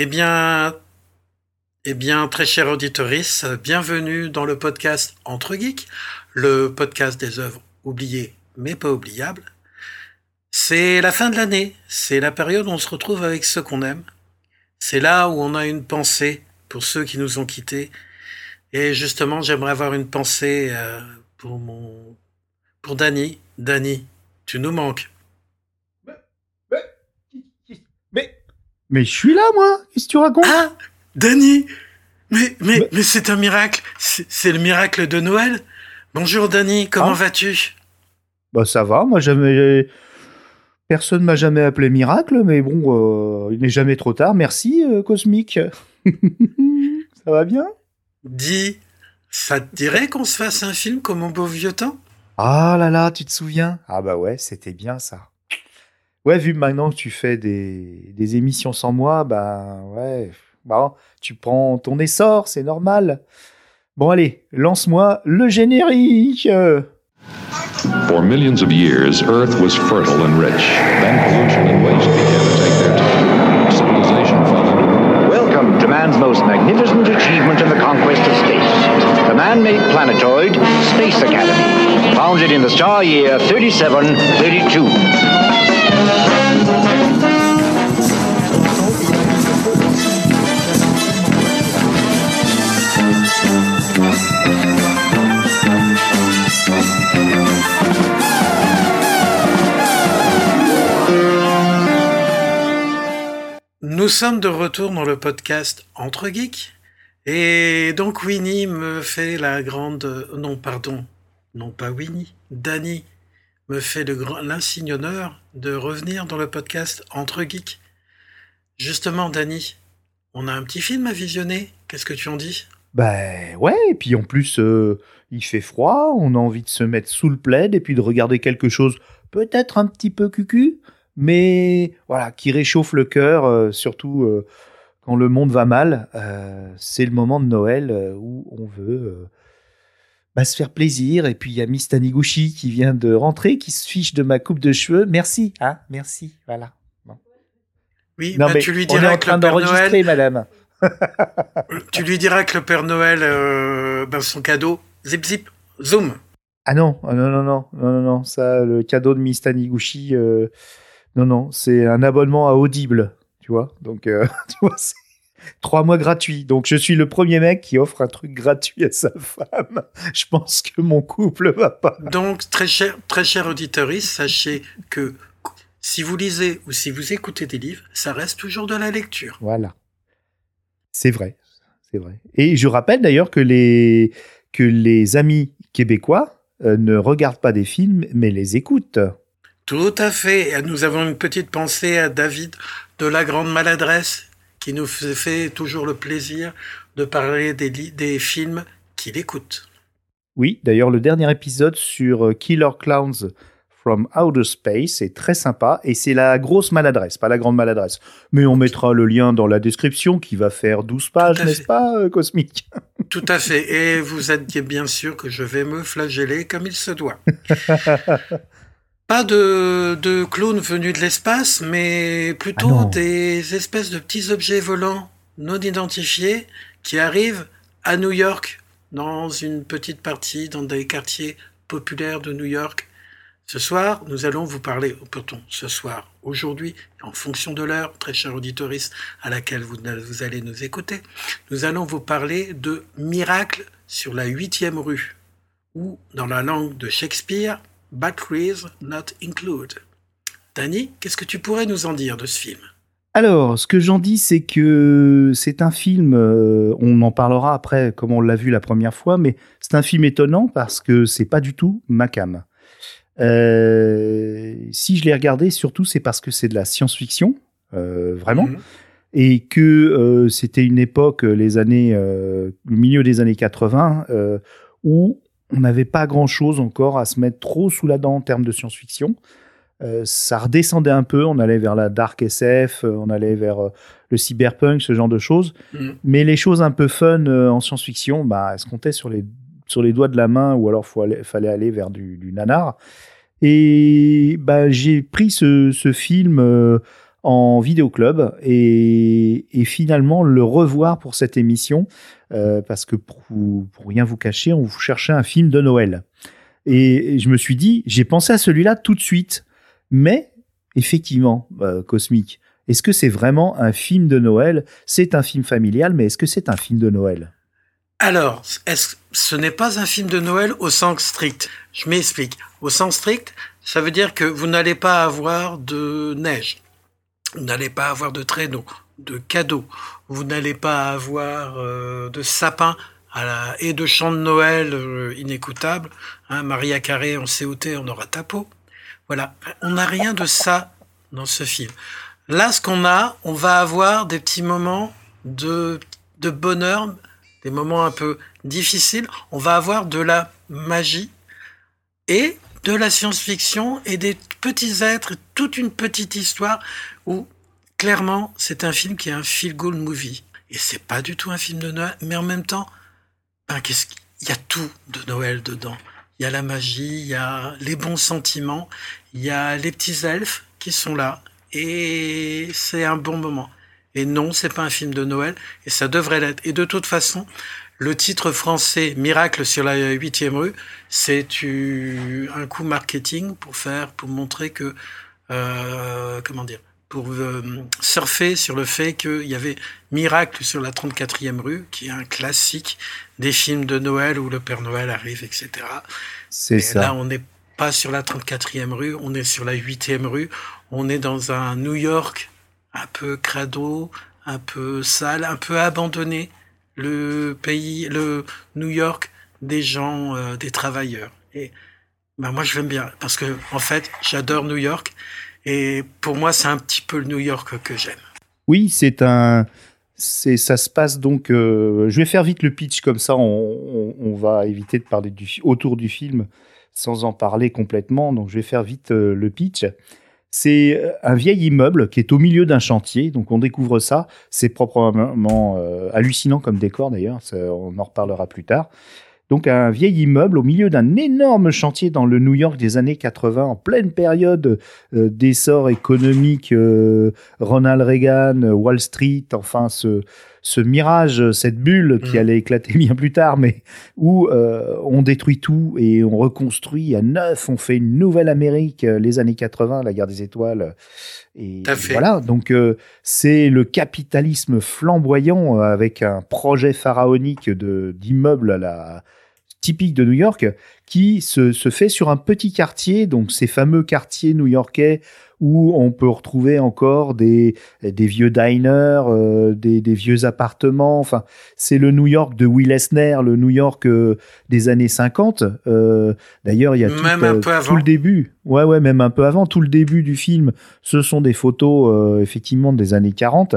Eh bien, eh bien, très cher auditorice, bienvenue dans le podcast Entre Geeks, le podcast des œuvres oubliées mais pas oubliables. C'est la fin de l'année, c'est la période où on se retrouve avec ceux qu'on aime. C'est là où on a une pensée pour ceux qui nous ont quittés. Et justement, j'aimerais avoir une pensée euh, pour mon, pour Danny. Danny, tu nous manques. Mais, mais, je suis là, moi. Qu'est-ce que tu racontes? Ah, Danny. Mais, mais, mais, c'est un miracle. C'est le miracle de Noël. Bonjour, Danny. Comment ah. vas-tu? Bah, ça va. Moi, jamais. Personne m'a jamais appelé miracle, mais bon, euh, il n'est jamais trop tard. Merci, euh, Cosmique. ça va bien? Dis, ça te dirait qu'on se fasse un film comme au beau vieux temps? Ah là là, tu te souviens? Ah bah ouais, c'était bien ça. Ouais, vu maintenant que tu fais des, des émissions sans moi, bah ouais, bah, tu prends ton essor, c'est normal. Bon allez, lance-moi le générique For millions of years, Earth was fertile and rich. Then pollution and waste began to take their toll. Civilization fell into Welcome to man's most magnificent achievement in the conquest of space. The man-made planetoid, Space Academy. Founded in the star year 3732. Nous sommes de retour dans le podcast Entre Geeks. Et donc Winnie me fait la grande... Non, pardon. Non, pas Winnie. Danny me fait l'insigne honneur de revenir dans le podcast Entre Geeks. Justement, Danny, on a un petit film à visionner. Qu'est-ce que tu en dis? Ben ouais, et puis en plus, euh, il fait froid, on a envie de se mettre sous le plaid et puis de regarder quelque chose peut-être un petit peu cucu mais voilà, qui réchauffe le cœur, euh, surtout euh, quand le monde va mal. C'est le moment de Noël où on veut bah, se faire plaisir. Et puis il y a Miss Taniguchi qui vient de rentrer, qui se fiche de ma coupe de cheveux. Merci, hein, merci, voilà. Oui, bah, tu lui diras que le Père Noël, madame. tu lui diras que le Père Noël, ben, son cadeau, zip zip, zoom. Ah non, non, non, non, non, non, ça, le cadeau de Miss Taniguchi, non, non, c'est un abonnement à Audible, tu vois. Donc, euh, tu vois, c'est trois mois gratuits. Donc, je suis le premier mec qui offre un truc gratuit à sa femme. Je pense que mon couple va pas. Donc, très cher, très cher auditeur, sachez que si vous lisez ou si vous écoutez des livres, ça reste toujours de la lecture. Voilà. C'est vrai. C'est vrai. Et je rappelle d'ailleurs que les, que les amis québécois euh, ne regardent pas des films, mais les écoutent. Tout à fait. Nous avons une petite pensée à David de la grande maladresse qui nous fait toujours le plaisir de parler des, des films qu'il écoute. Oui, d'ailleurs, le dernier épisode sur euh, Killer Clowns from Outer Space est très sympa et c'est la grosse maladresse, pas la grande maladresse. Mais on mettra le lien dans la description qui va faire 12 pages, n'est-ce pas, euh, Cosmique? Tout à fait. Et vous êtes bien sûr que je vais me flageller comme il se doit. Pas de, de clones venus de l'espace, mais plutôt ah des espèces de petits objets volants non identifiés qui arrivent à New York, dans une petite partie, dans des quartiers populaires de New York. Ce soir, nous allons vous parler, pourtant ce soir, aujourd'hui, en fonction de l'heure, très cher auditoris, à laquelle vous, vous allez nous écouter, nous allons vous parler de Miracle sur la huitième rue, ou, dans la langue de Shakespeare, Batteries Not Included. Danny, qu'est-ce que tu pourrais nous en dire de ce film? Alors, ce que j'en dis, c'est que c'est un film, euh, on en parlera après, comme on l'a vu la première fois, mais c'est un film étonnant parce que c'est pas du tout ma cam. Euh, si je l'ai regardé, surtout, c'est parce que c'est de la science-fiction, euh, vraiment, mhm. et que c'était une époque, les années, le milieu des années 80, où on n'avait pas grand-chose encore à se mettre trop sous la dent en termes de science-fiction. Euh, ça redescendait un peu, on allait vers la dark SF, euh, on allait vers euh, le cyberpunk, ce genre de choses. Mm. Mais les choses un peu fun en science-fiction, bah, elles se comptaient sur les, sur les doigts de la main ou alors il fallait aller vers du, nanar. Et bah, j'ai pris ce, ce film en vidéoclub et, et finalement le revoir pour cette émission euh, parce que pour, pour rien vous cacher, on vous cherchait un film de Noël. Et je me suis dit, j'ai pensé à celui-là tout de suite. Mais effectivement, euh, Cosmique, est-ce que c'est vraiment un film de Noël? C'est un film familial, mais est-ce que c'est un film de Noël? Alors, est-ce, ce n'est pas un film de Noël au sens strict? Je m'explique. Au sens strict, ça veut dire que vous n'allez pas avoir de neige. Vous n'allez pas avoir de traîneau, de cadeaux. Vous n'allez pas avoir euh, de sapin à la, et de chants de Noël euh, inécoutables. Hein, Maria Carré en COT, on aura ta peau. Voilà, on n'a rien de ça dans ce film. Là, ce qu'on a, on va avoir des petits moments de, de bonheur, des moments un peu difficiles. On va avoir de la magie et de la science-fiction et des petits êtres, toute une petite histoire où clairement c'est un film qui est un feel-good movie. Et c'est pas du tout un film de Noël, mais en même temps, ben, qu'est-ce qu'il y a tout de Noël dedans. Il y a la magie, il y a les bons sentiments, il y a les petits elfes qui sont là, et c'est un bon moment. Et non, c'est pas un film de Noël, et ça devrait l'être. Et de toute façon, le titre français Miracle sur la huitième rue, c'est un coup marketing pour faire, pour montrer que, euh, comment dire, pour euh, surfer sur le fait qu'il y avait Miracle sur la 34e rue, qui est un classique des films de Noël où le Père Noël arrive, etc. C'est ça. Là, on n'est pas sur la 34e rue, on est sur la 8e rue, on est dans un New York un peu crado, un peu sale, un peu abandonné, le pays, le New York des gens, euh, des travailleurs. Et ben moi, je l'aime bien parce que en fait, j'adore New York et pour moi, c'est un petit peu le New York que j'aime. Oui, c'est un. C'est, ça se passe donc. Euh, je vais faire vite le pitch comme ça, on, va éviter de parler du, autour du film sans en parler complètement. Donc, je vais faire vite euh, le pitch. C'est euh, un vieil immeuble qui est au milieu d'un chantier, donc on découvre ça. C'est proprement hallucinant comme décor d'ailleurs, on en reparlera plus tard. Donc un vieil immeuble au milieu d'un énorme chantier dans le New York des années 80, en pleine période euh, d'essor économique, euh, Ronald Reagan, Wall Street, enfin ce, ce mirage, cette bulle qui mm. allait éclater bien plus tard, mais où euh, on détruit tout et on reconstruit à neuf, on fait une nouvelle Amérique, les années 80, la guerre des étoiles. Et voilà, donc c'est le capitalisme flamboyant avec un projet pharaonique de d'immeuble à la typique de New York qui se, se, fait sur un petit quartier, donc ces fameux quartiers new-yorkais où on peut retrouver encore des, des vieux diners, euh, des, des, vieux appartements. Enfin, c'est le New York de Will Eisner, le New York euh, des années 50. Euh, D'ailleurs, il y a tout, tout, le début. Ouais, ouais, même un peu avant. Tout le début du film, ce sont des photos effectivement des années 40.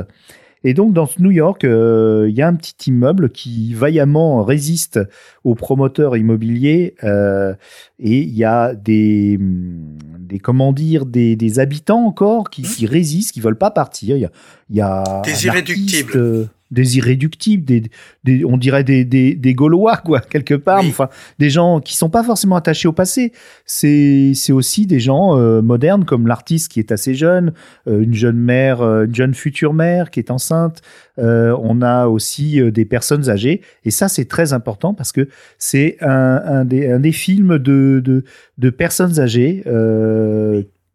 Et donc, dans ce New York, euh, il y a un petit immeuble qui vaillamment résiste aux promoteurs immobiliers. Euh, et il y a des, des comment dire, des, des habitants encore qui, qui résistent, qui veulent pas partir. Il y a, il y a des irréductibles des irréductibles, des, on dirait des, des, Gaulois, quoi, quelque part. Enfin, des gens qui sont pas forcément attachés au passé. C'est, c'est aussi des gens euh, modernes, comme l'artiste qui est assez jeune, euh, une jeune mère, euh, une jeune future mère qui est enceinte. on a aussi des personnes âgées. Et ça, c'est très important parce que c'est un, un, des, un des films de, de, de personnes âgées.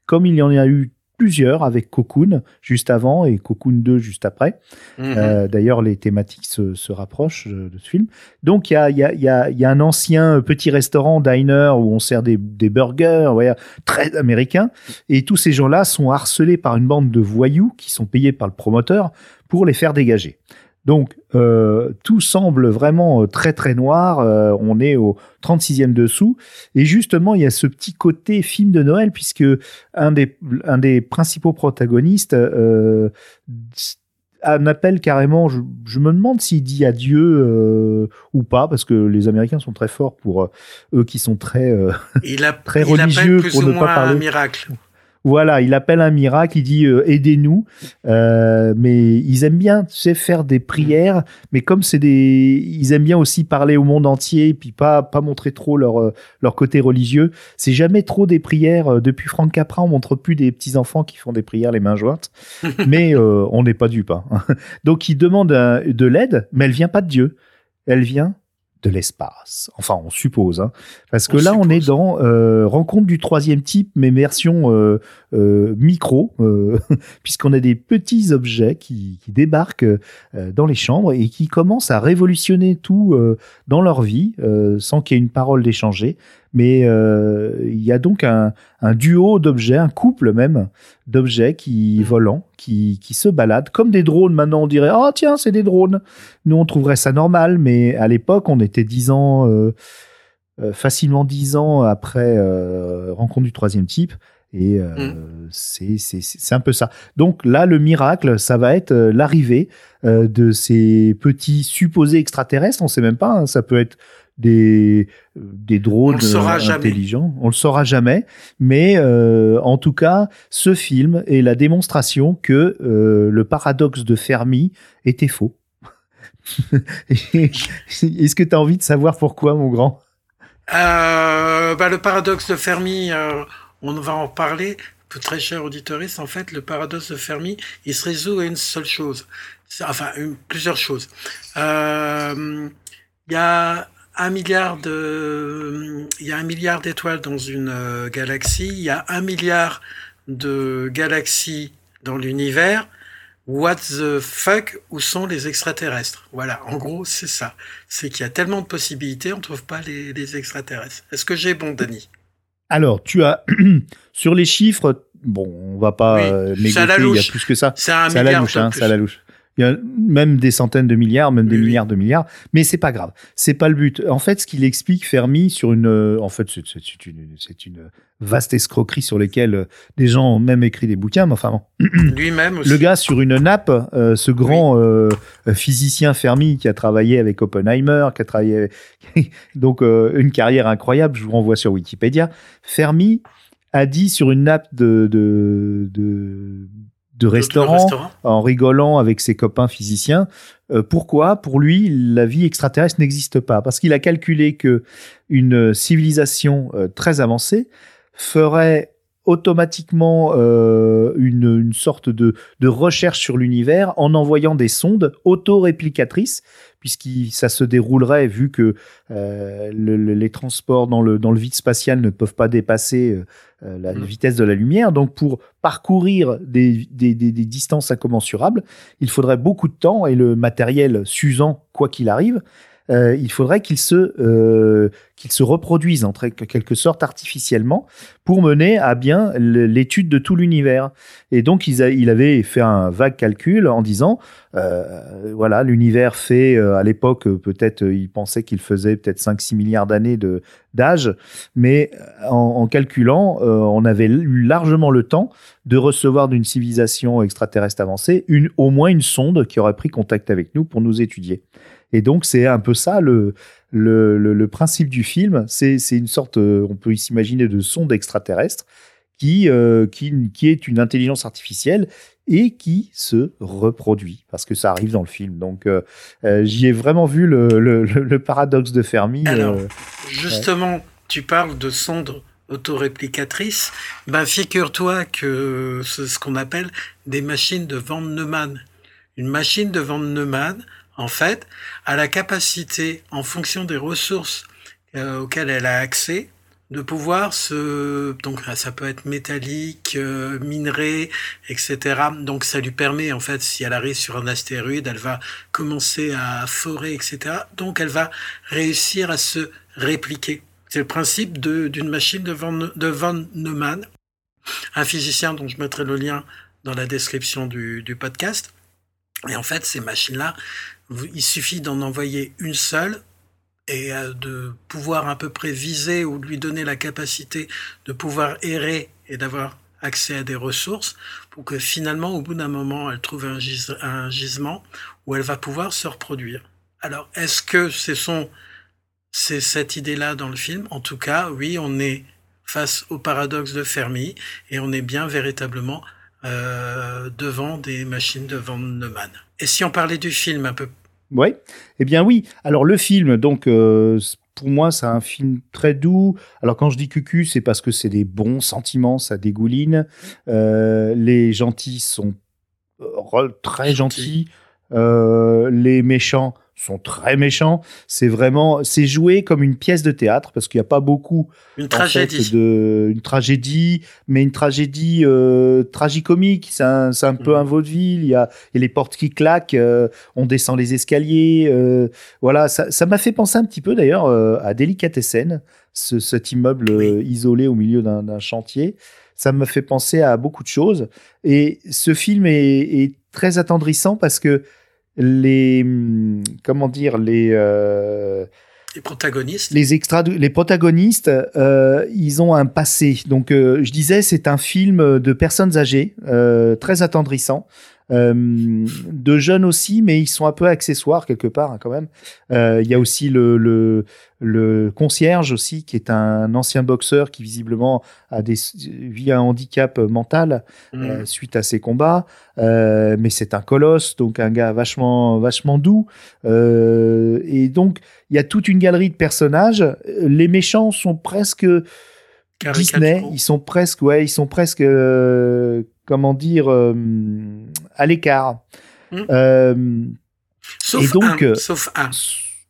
comme il y en a eu plusieurs avec Cocoon juste avant et Cocoon 2 juste après. Mhm. Euh, d'ailleurs, les thématiques se, se, rapprochent de ce film. Donc, il y a, y, a, y, a, y a, un ancien petit restaurant, diner, où on sert des, des burgers, ouais, très américain. Et tous ces gens-là sont harcelés par une bande de voyous qui sont payés par le promoteur pour les faire dégager. Donc, euh, tout semble vraiment euh, très très noir. Euh, on est au 36e dessous. Et justement, il y a ce petit côté film de Noël, puisque un des, un des principaux protagonistes euh, un appel carrément, je, je me demande s'il dit adieu euh, ou pas, parce que les Américains sont très forts pour eux qui sont très, il a, très il religieux pour ne pas parler. Un miracle. Voilà, il appelle un miracle, il dit euh, aidez-nous. Euh, mais ils aiment bien, tu sais, faire des prières, mais comme c'est des, ils aiment bien aussi parler au monde entier, puis pas pas montrer trop leur euh, leur côté religieux. C'est jamais trop des prières. Depuis Franck Capra, on montre plus des petits enfants qui font des prières les mains jointes, mais on n'est pas dupe. Hein. Donc il demande de l'aide, mais elle vient pas de Dieu, elle vient de l'espace. Enfin, on suppose. Hein. Parce que là, on est dans euh, rencontre du troisième type, mais version euh, euh, micro, puisqu'on a des petits objets qui, qui débarquent dans les chambres et qui commencent à révolutionner tout dans leur vie, sans qu'il y ait une parole d'échanger. Mais il y a donc un, un duo d'objets, un couple même d'objets qui volants, qui, qui se baladent comme des drones. Maintenant, on dirait oh tiens, c'est des drones. Nous, on trouverait ça normal, mais à l'époque, on était dix ans, euh, euh, facilement dix ans après euh, rencontre du troisième type. Et mmh. c'est un peu ça. Donc là, le miracle, ça va être l'arrivée de ces petits supposés extraterrestres. On sait même pas. Hein, ça peut être des, des drones intelligents. On le saura jamais. Mais euh, en tout cas, ce film est la démonstration que euh, le paradoxe de Fermi était faux. Est-ce que tu as envie de savoir pourquoi, mon grand? Euh, bah, Le paradoxe de Fermi, on va en parler. Très cher auditoriste, en fait, le paradoxe de Fermi, il se résout à une seule chose. Enfin, plusieurs choses. Il y a un milliard de, il y a un milliard d'étoiles dans une euh, galaxie, il y a un milliard de galaxies dans l'univers. What the fuck, où sont les extraterrestres? Voilà, en gros, c'est ça. C'est qu'il y a tellement de possibilités, on ne trouve pas les, extraterrestres. Est-ce que j'ai bon, Denis Alors, tu as, sur les chiffres, bon, on va pas euh, il y a plus que ça. C'est un milliard louche, hein, ça la louche. Il y a même des centaines de milliards, même des milliards de milliards, mais c'est pas grave. C'est pas le but. En fait, ce qu'il explique Fermi sur une, euh, en fait, c'est une, une vaste escroquerie sur lesquelles euh, des gens ont même écrit des bouquins. Mais enfin bon. Lui-même. Le gars sur une nappe, euh, ce grand physicien Fermi qui a travaillé avec Oppenheimer, qui a travaillé donc une carrière incroyable. Je vous renvoie sur Wikipédia. Fermi a dit sur une nappe de, de, de de restaurant, en rigolant avec ses copains physiciens. Euh, pourquoi? Pour lui, la vie extraterrestre n'existe pas. Parce qu'il a calculé que une civilisation euh, très avancée ferait automatiquement euh, une, sorte de, de recherche sur l'univers en envoyant des sondes auto-réplicatrices puisque ça se déroulerait, vu que euh, les transports dans le, dans le vide spatial ne peuvent pas dépasser euh, la mmh. vitesse de la lumière. Donc, pour parcourir des, des, des, distances incommensurables, il faudrait beaucoup de temps et le matériel s'usant, quoi qu'il arrive, euh, il faudrait qu'il se, euh, qu'il se reproduise en quelque sorte artificiellement pour mener à bien l'étude de tout l'univers. Et donc, il, avait fait un vague calcul en disant, euh, voilà, l'univers fait, à l'époque, peut-être, il pensait qu'il faisait peut-être 5-6 milliards d'années d'âge, mais en, en calculant, on avait eu largement le temps de recevoir d'une civilisation extraterrestre avancée une, au moins une sonde qui aurait pris contact avec nous pour nous étudier. Et donc, c'est un peu ça le, le, principe du film. C'est une sorte, euh, on peut s'imaginer, de sonde extraterrestre qui, euh, qui, qui est une intelligence artificielle et qui se reproduit, parce que ça arrive dans le film. Donc, euh, j'y ai vraiment vu le, le, paradoxe de Fermi. Alors, justement, tu parles de sonde autoréplicatrice. Ben, figure-toi que c'est ce qu'on appelle des machines de Van Neumann. Une machine de Van Neumann, en fait, a la capacité, en fonction des ressources euh, auxquelles elle a accès, de pouvoir se donc ça peut être métallique, euh, minerai, etc. Donc ça lui permet en fait si elle arrive sur un astéroïde, elle va commencer à forer, etc. Donc elle va réussir à se répliquer. C'est le principe d'une machine de Van, Neumann, un physicien dont je mettrai le lien dans la description du podcast. Et en fait, ces machines-là, il suffit d'en envoyer une seule et euh, de pouvoir à peu près viser ou lui donner la capacité de pouvoir errer et d'avoir accès à des ressources pour que finalement, au bout d'un moment, elle trouve un, un, gisement où elle va pouvoir se reproduire. Alors, est-ce que c'est son, c'est cette idée-là dans le film? En tout cas, oui, on est face au paradoxe de Fermi et on est bien véritablement euh, devant des machines de Van Neumann. Et si on parlait du film un peu? Oui, eh bien oui. Alors le film, donc euh, pour moi, c'est un film très doux. Alors quand je dis cucu, c'est parce que c'est des bons sentiments, ça dégouline. Euh, les gentils sont euh, très gentils. Euh, les méchants sont très méchants. C'est vraiment, c'est joué comme une pièce de théâtre parce qu'il n'y a pas beaucoup une tragédie, de, une tragédie, mais une tragédie euh, tragicomique. C'est un, un peu mhm. un vaudeville. Il y a, il y a les portes qui claquent, euh, on descend les escaliers. Euh, voilà, ça, m'a fait penser un petit peu d'ailleurs euh, à Delicatessen, ce, cet immeuble isolé au milieu d'un chantier. Ça me fait penser à beaucoup de choses. Et ce film est, est très attendrissant parce que les comment dire les euh, les protagonistes. les extra les protagonistes euh, ils ont un passé. Donc euh, je disais c'est un film de personnes âgées euh, très attendrissant de jeunes aussi, mais ils sont un peu accessoires quelque part hein, quand même. Euh, il y a aussi le, le, le, concierge aussi, qui est un ancien boxeur qui visiblement a des, vit un handicap mental mmh. euh, suite à ses combats, mais c'est un colosse, donc un gars vachement vachement doux. et donc il y a toute une galerie de personnages. Les méchants sont presque Disney, ils sont presque, ouais, ils sont presque comment dire, euh, à l'écart. Hmm. Euh, sauf, donc, un, sauf un.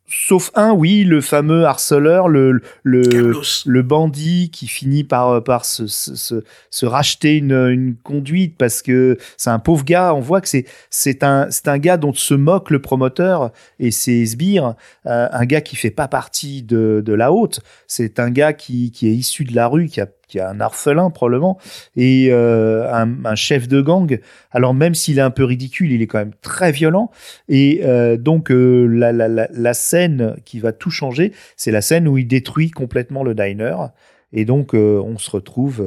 Sauf un, oui, le fameux harceleur, le, le, le bandit qui finit par, par se, se, se racheter une, une, conduite parce que c'est un pauvre gars. On voit que c'est, c'est, un, c'est un gars dont se moque le promoteur et ses sbires. Euh, un gars qui fait pas partie de, de la haute. C'est un gars qui, qui est issu de la rue, qui a qui a un orphelin probablement et euh, un, chef de gang. Alors même s'il est un peu ridicule, il est quand même très violent. Et euh, donc euh, la, la, scène qui va tout changer, c'est la scène où il détruit complètement le diner. Et donc on se retrouve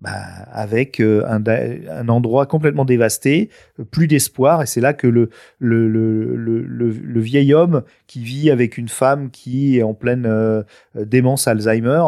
bah, avec euh, un, un, endroit complètement dévasté, plus d'espoir, et c'est là que le, le, le, le, vieil homme qui vit avec une femme qui est en pleine euh, démence Alzheimer,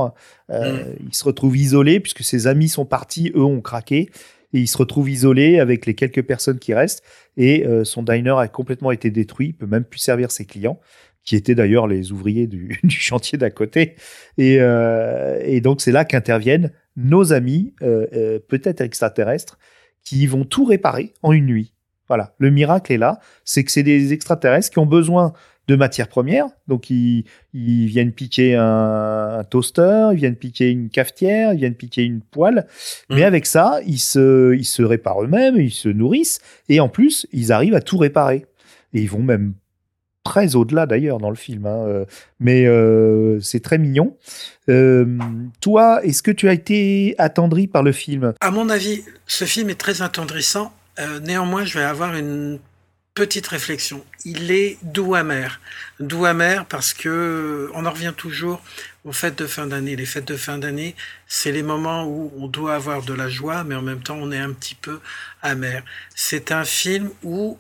euh, mm. il se retrouve isolé puisque ses amis sont partis, eux ont craqué, et il se retrouve isolé avec les quelques personnes qui restent, et son diner a complètement été détruit, il peut même plus servir ses clients qui étaient d'ailleurs les ouvriers du, du chantier d'à côté. Et, et donc c'est là qu'interviennent nos amis, euh, euh, peut-être extraterrestres, qui vont tout réparer en une nuit. Voilà, le miracle est là, c'est que c'est des extraterrestres qui ont besoin de matières premières, donc ils, viennent piquer un, toaster, ils viennent piquer une cafetière, ils viennent piquer une poêle, mmh. mais avec ça, ils se, ils se réparent eux-mêmes, ils se nourrissent, et en plus, ils arrivent à tout réparer. Et ils vont même très au-delà d'ailleurs dans le film, hein, euh, mais euh, c'est très mignon. Euh, toi, est-ce que tu as été attendri par le film? À mon avis, ce film est très attendrissant. néanmoins, je vais avoir une petite réflexion. Il est doux amer, doux amer parce que on en revient toujours aux fêtes de fin d'année. Les fêtes de fin d'année, c'est les moments où on doit avoir de la joie, mais en même temps, on est un petit peu amer. C'est un film où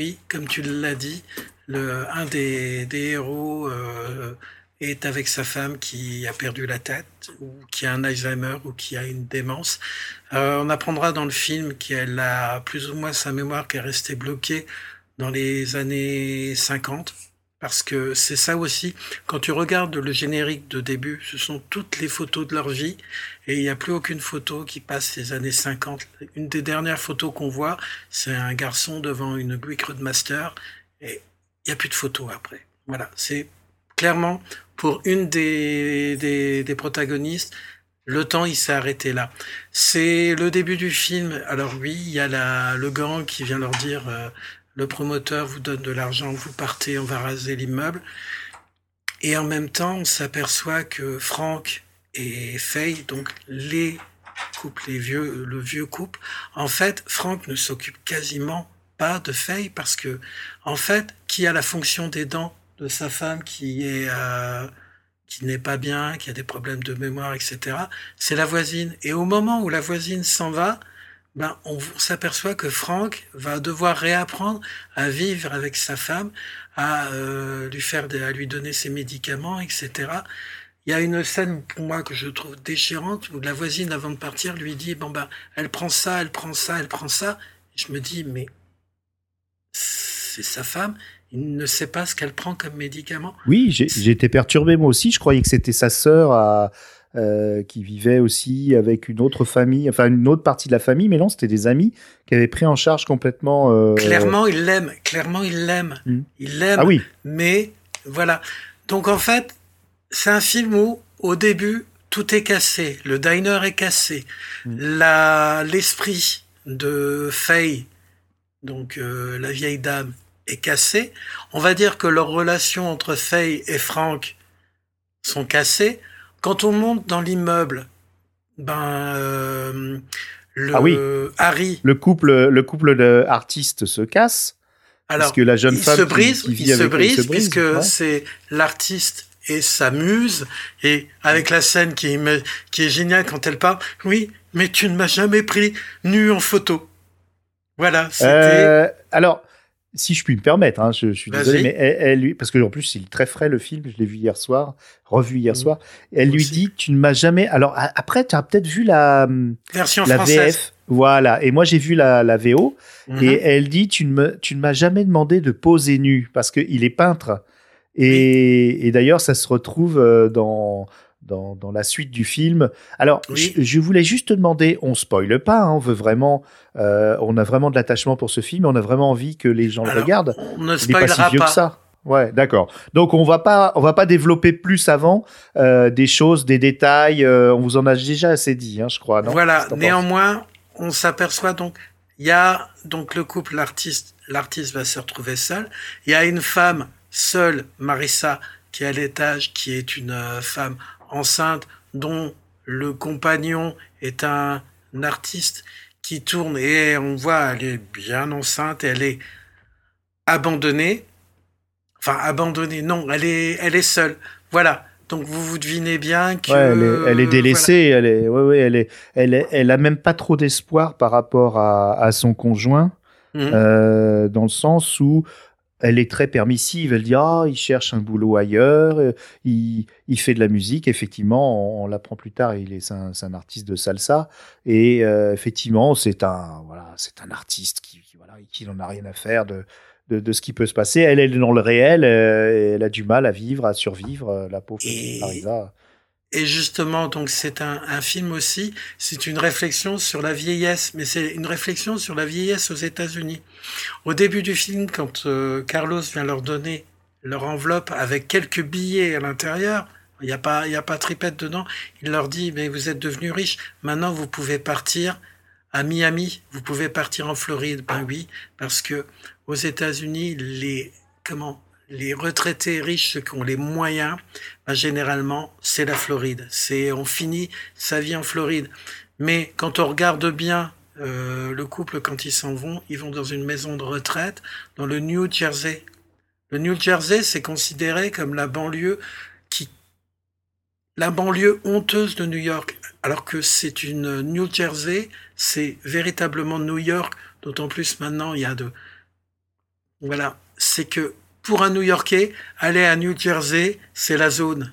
oui, comme tu l'as dit, un des, des héros euh, est avec sa femme qui a perdu la tête, ou qui a un Alzheimer, ou qui a une démence. Euh, on apprendra dans le film qu'elle a plus ou moins sa mémoire qui est restée bloquée dans les années 50 parce que c'est ça aussi, quand tu regardes le générique de début, ce sont toutes les photos de leur vie, et il n'y a plus aucune photo qui passe les années 50. Une des dernières photos qu'on voit, c'est un garçon devant une Buick Roadmaster, et il n'y a plus de photos après. Voilà, c'est clairement pour une des, des, des protagonistes, le temps, il s'est arrêté là. C'est le début du film. Alors oui, il y a la, le gang qui vient leur dire euh, le promoteur vous donne de l'argent, vous partez, on va raser l'immeuble. Et en même temps, on s'aperçoit que Franck et Faye, donc les couples, les vieux, le vieux couple, en fait, Franck ne s'occupe quasiment pas de Faye parce que, en fait, qui a la fonction des dents de sa femme qui est euh, qui n'est pas bien, qui a des problèmes de mémoire, etc. C'est la voisine. Et au moment où la voisine s'en va, ben, on s'aperçoit que Franck va devoir réapprendre à vivre avec sa femme, à euh, lui faire, à lui donner ses médicaments, etc. il y a une scène pour moi que je trouve déchirante où la voisine avant de partir lui dit bon bah elle prend ça, elle prend ça, elle prend ça. je me dis mais c'est sa femme, il ne sait pas ce qu'elle prend comme médicament. Oui, j'ai été perturbé moi aussi. Je croyais que c'était sa sœur à, euh, qui vivait aussi avec une autre famille, enfin une autre partie de la famille, mais non, c'était des amis qui avaient pris en charge complètement. Euh... Clairement, il l'aime. Clairement, il l'aime. Hmm. Il l'aime. Ah oui. Mais voilà. Donc en fait, c'est un film où, au début, tout est cassé. Le diner est cassé. Mm. La, l'esprit de Faye, donc euh, la vieille dame, est cassé. On va dire que leurs relations entre Faye et Frank sont cassées. Quand on monte dans l'immeuble, ben euh, le ah oui. Harry, le couple, le couple d'artistes se casse. Alors, parce que la jeune femme se brise, il se brise, puisque c'est l'artiste et s'amuse. Et avec la scène qui est, qui est géniale quand elle parle, oui, mais tu ne m'as jamais pris nu en photo. Voilà, c'était. Euh, alors, si je puis me permettre, hein, je, suis désolé, mais elle, lui, parce que en plus il est très frais le film, je l'ai vu hier soir, revu hier mm. soir. Elle lui dit, tu ne m'as jamais. Alors après, tu as peut-être vu la version la française. VF, voilà. Et moi j'ai vu la, la VO, mm-hmm. et elle dit, tu ne me, tu ne m'as jamais demandé de poser nu parce qu'il est peintre. Et, d'ailleurs, ça se retrouve euh, dans, dans, dans, la suite du film. Alors, je, voulais juste te demander, on spoile pas, hein, on veut vraiment, euh, on a vraiment de l'attachement pour ce film, on a vraiment envie que les gens le regardent. On ne spoilera pas. que ça. Ouais, d'accord. Donc on va pas, on va pas développer plus avant euh, des choses, des détails. on vous en a déjà assez dit, hein, je crois. Non? Voilà. Néanmoins, on s'aperçoit donc, il y a donc le couple, l'artiste, l'artiste va se retrouver seul. Il y a une femme Seule Marissa, qui est à l'étage, qui est une euh, femme enceinte, dont le compagnon est un, artiste qui tourne et on voit, elle est bien enceinte, elle est abandonnée. Enfin, abandonnée, non, elle est, elle est seule. Voilà. Donc vous vous devinez bien que elle, est, délaissée, elle est, ouais, ouais, elle est, elle est, elle a même pas trop d'espoir par rapport à, son conjoint, mmh. euh, dans le sens où elle est très permissive. Elle dit ah, il cherche un boulot ailleurs, euh, il, il fait de la musique. Effectivement, on, l'apprend plus tard. Il est un, un, artiste de salsa et euh, effectivement, c'est un voilà, c'est un artiste qui, voilà, qui n'en a rien à faire de, de, de, ce qui peut se passer. Elle, elle est dans le réel. Euh, elle a du mal à vivre, à survivre. La pauvre et... Et justement, donc c'est un, film aussi, c'est une réflexion sur la vieillesse, mais c'est une réflexion sur la vieillesse aux États-Unis. Au début du film, quand euh, Carlos vient leur donner leur enveloppe avec quelques billets à l'intérieur, il n'y a pas, il y a pas tripette dedans. Il leur dit, mais vous êtes devenus riches, maintenant vous pouvez partir à Miami, vous pouvez partir en Floride. Ben oui, parce que aux États-Unis, les comment les retraités riches, ceux qui ont les moyens, ben, généralement, c'est la Floride. C'est on finit sa vie en Floride. Mais quand on regarde bien euh, le couple, quand ils s'en vont, ils vont dans une maison de retraite dans le New Jersey. Le New Jersey, c'est considéré comme la banlieue qui, la banlieue honteuse de New York, alors que c'est une New Jersey, c'est véritablement New York. D'autant plus maintenant, il y a de, voilà, c'est que pour un New-Yorkais, aller à New Jersey, c'est la zone.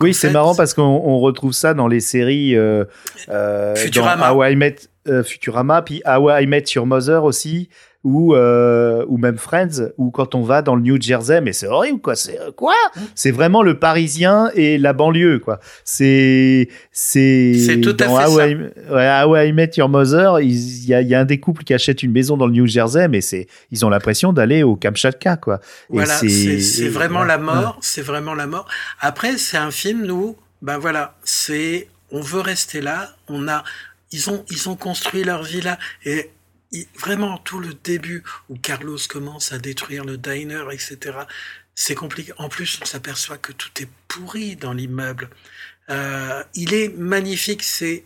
oui, c'est marrant parce qu'on retrouve ça dans les séries euh, euh Futurama. Dans I Met, euh, Futurama, puis How I Met Your Mother aussi ou euh, ou même Friends ou quand on va dans le New Jersey mais c'est horrible quoi. C'est euh, quoi? C'est vraiment le parisien et la banlieue quoi. C'est c'est c'est tout à fait ça. I, ouais, I Met Your Mother il y a, y a un des couples qui achètent une maison dans le New Jersey mais c'est ils ont l'impression d'aller au Kamchatka quoi. Voilà c'est vraiment la mort c'est vraiment la mort. Après c'est un film où ben voilà c'est on veut rester là on a ils ont ils ont construit leur vie là et vraiment tout le début où Carlos commence à détruire le diner, etc. C'est compliqué. En plus, on s'aperçoit que tout est pourri dans l'immeuble. Euh, il est magnifique. C'est,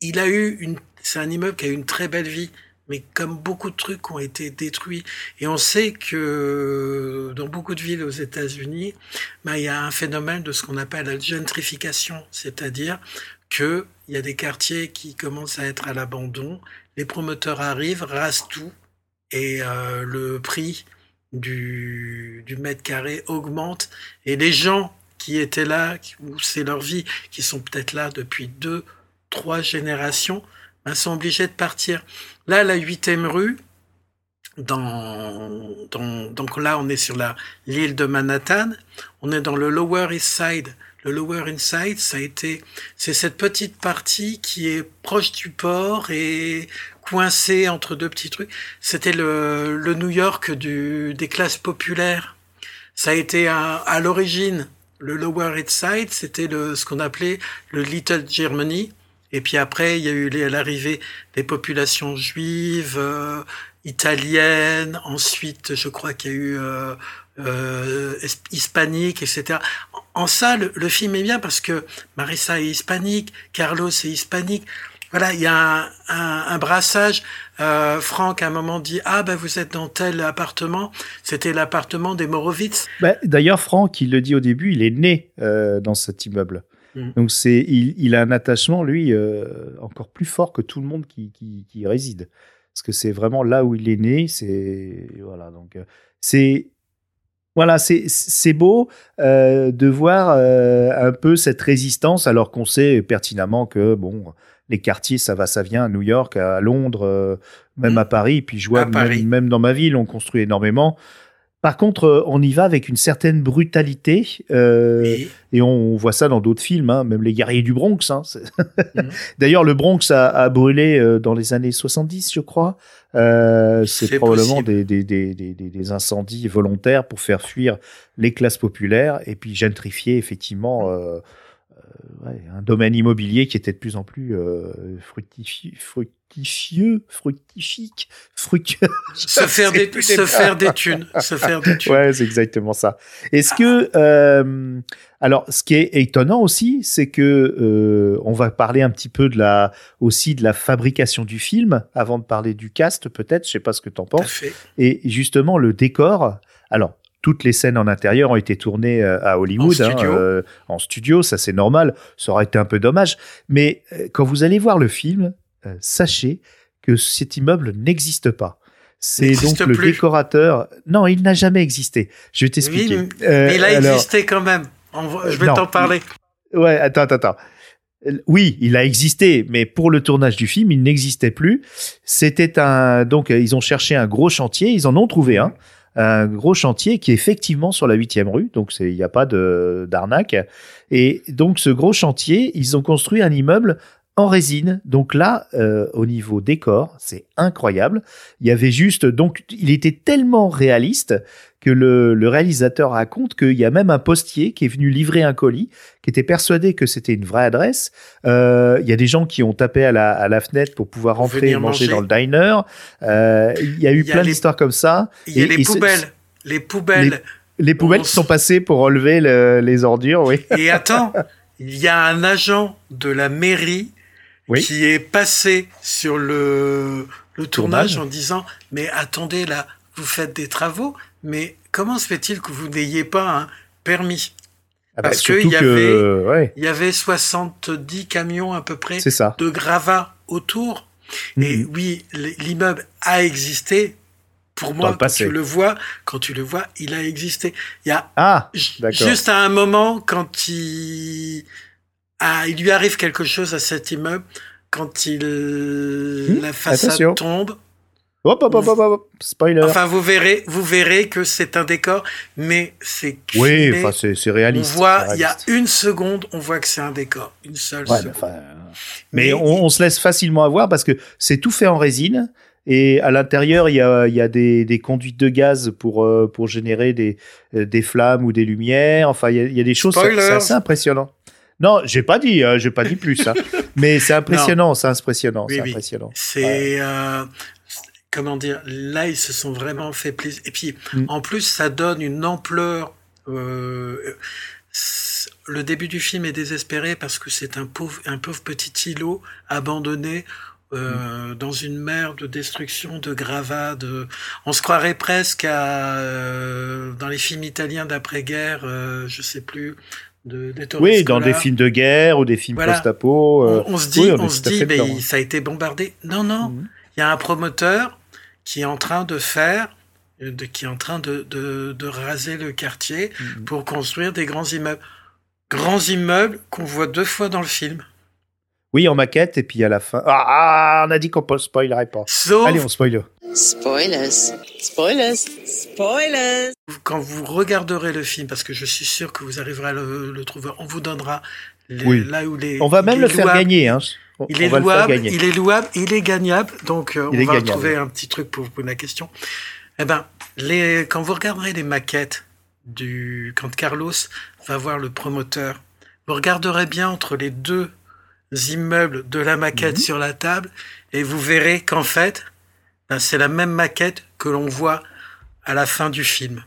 il a eu une, c'est un immeuble qui a eu une très belle vie, mais comme beaucoup de trucs ont été détruits. Et on sait que dans beaucoup de villes aux États-Unis, bah, il y a un phénomène de ce qu'on appelle la gentrification, c'est-à-dire que il y a des quartiers qui commencent à être à l'abandon les promoteurs arrivent, rasent tout, et euh, le prix du, mètre carré augmente, et les gens qui étaient là, ou c'est leur vie, qui sont peut-être là depuis deux, trois générations, ben, sont obligés de partir. Là, la huitième rue, donc là, on est sur l'île de Manhattan. On est dans le Lower East Side. Le Lower East Side, ça a été, c'est cette petite partie qui est proche du port et coincée entre deux petits trucs. C'était le, le New York du, des classes populaires. Ça a été à, à l'origine le Lower East Side, c'était le, ce qu'on appelait le Little Germany. Et puis après, il y a eu l'arrivée des populations juives, euh, italienne, ensuite je crois qu'il y a eu euh, euh, hispanique, etc. En ça, le, film est bien parce que Marissa est hispanique, Carlos est hispanique. Voilà, il y a un, un, brassage. Euh, Franck, à un moment, dit Ah, ben vous êtes dans tel appartement. C'était l'appartement des Morovitz. Bah, D'ailleurs, Franck, il le dit au début, il est né euh, dans cet immeuble. Mm. Donc, c'est, il, il, a un attachement, lui, euh, encore plus fort que tout le monde qui, qui, qui réside parce que c'est vraiment là où il est né. C'est voilà, donc euh, c'est voilà, c'est beau euh, de voir euh, un peu cette résistance, alors qu'on sait pertinemment que bon, les quartiers, ça va, ça vient à New York, à Londres, même mmh. à Paris. Puis je vois même, même, dans ma ville, on construit énormément. Par contre, euh, on y va avec une certaine brutalité, euh, et on, voit ça dans d'autres films, hein, même les guerriers du Bronx. Hein, mhm. D'ailleurs, le Bronx a, brûlé euh, dans les années 70, je crois. c'est probablement des, des, incendies volontaires pour faire fuir les classes populaires et puis gentrifier effectivement un domaine immobilier qui était de plus en plus fructifié, fructifieux, fructifique, fructueux. Se faire des, se faire des thunes, se faire des thunes. Ouais, c'est exactement ça. Est-ce que, euh, alors, ce qui est étonnant aussi, c'est que euh, on va parler un petit peu de la, aussi de la fabrication du film avant de parler du cast, peut-être. Je sais pas ce que tu en penses. Et justement, le décor. Alors, toutes les scènes en intérieur ont été tournées euh, à Hollywood, en hein, studio, en studio ça c'est normal, ça aurait été un peu dommage. Mais quand vous allez voir le film, euh, sachez que cet immeuble n'existe pas. C'est donc le décorateur. Non, il n'a jamais existé. Je vais t'expliquer. euh, il a existé quand même. Je vais t'en parler. Ouais, attends, attends, attends. Oui, il a existé, mais pour le tournage du film, il n'existait plus. C'était un donc ils ont cherché un gros chantier, ils en ont trouvé un, un gros chantier qui est effectivement sur la huitième rue, donc il n'y a pas d'arnaque. Et donc ce gros chantier, ils ont construit un immeuble en résine. Donc là, euh, au niveau décor, c'est incroyable. Il y avait juste, donc, il était tellement réaliste que le, réalisateur raconte qu'il y a même un postier qui est venu livrer un colis, qui était persuadé que c'était une vraie adresse. Euh, il y a des gens qui ont tapé à la, fenêtre pour pouvoir rentrer et manger, dans le diner. Euh, il y a eu plein d'histoires comme ça. Il y a les poubelles. Les poubelles. Les, poubelles qui sont passées pour relever les ordures, oui. Et attends, il y a un agent de la mairie qui est passé sur le, le tournage, en disant mais attendez là, vous faites des travaux, mais comment se fait-il que vous n'ayez pas un permis? Ah bah, Parce qu'il y, avait, il y avait 70 camions à peu près de gravats autour. Et mm-hmm. oui, l'immeuble a existé. Pour moi, quand tu le vois, quand tu le vois, il a existé. Il y a ah, juste à un moment quand il ah, il lui arrive quelque chose à cet immeuble quand il hmm, la façade tombe. Hop, hop, hop, hop, spoiler. Enfin, vous verrez, vous verrez que c'est un décor, mais c'est oui, enfin, c'est réaliste. On voit, il y a une seconde, on voit que c'est un décor, une seule. seconde. mais, on, se laisse facilement avoir parce que c'est tout fait en résine. Et à l'intérieur, il y a, y a des, des, conduites de gaz pour, euh, pour générer des, euh, des flammes ou des lumières. Enfin, il y a, y a des choses, c'est assez impressionnant. Non, j'ai pas dit, euh, j'ai pas dit plus. Hein. Mais c'est impressionnant, c'est impressionnant, c'est impressionnant. C'est euh, comment dire Là, ils se sont vraiment fait plaisir. Et puis, mm. en plus, ça donne une ampleur. Euh, le début du film est désespéré parce que c'est un pauvre, un pauvre petit îlot abandonné euh, mm. dans une mer de destruction, de gravats. On se croirait presque à euh, dans les films italiens d'après-guerre, euh, je sais plus, oui, dans des films de guerre ou des films post-apo. Euh, on, se dit, on, se dit, mais ça a été bombardé. Non, non. Mhm. Il y a un promoteur qui est en train de faire, de, qui est en train de, de, de raser le quartier mhm. pour construire des grands immeubles. grands immeubles qu'on voit deux fois dans le film. Oui, en maquette, et puis à la fin. Ah, ah on a dit qu'on ne spoilerait pas. Sauf Allez, on spoil. Spoilers. Spoilers. Spoilers. quand vous regarderez le film, parce que je suis sûr que vous arriverez à le, le trouver, on vous donnera les- Oui. là où les. On va même est le faire gagner. Hein. On- Il on est va le faire louable, gagner. il est louable, il est gagnable. Donc, euh, on va gagnable. trouver un petit truc pour vous poser la question. Eh ben, les, quand vous regarderez les maquettes du, quand Carlos va voir le promoteur, vous regarderez bien entre les deux immeubles de la maquette Mhm. sur la table et vous verrez qu'en fait, ben, c'est la même maquette que l'on voit à la fin du film.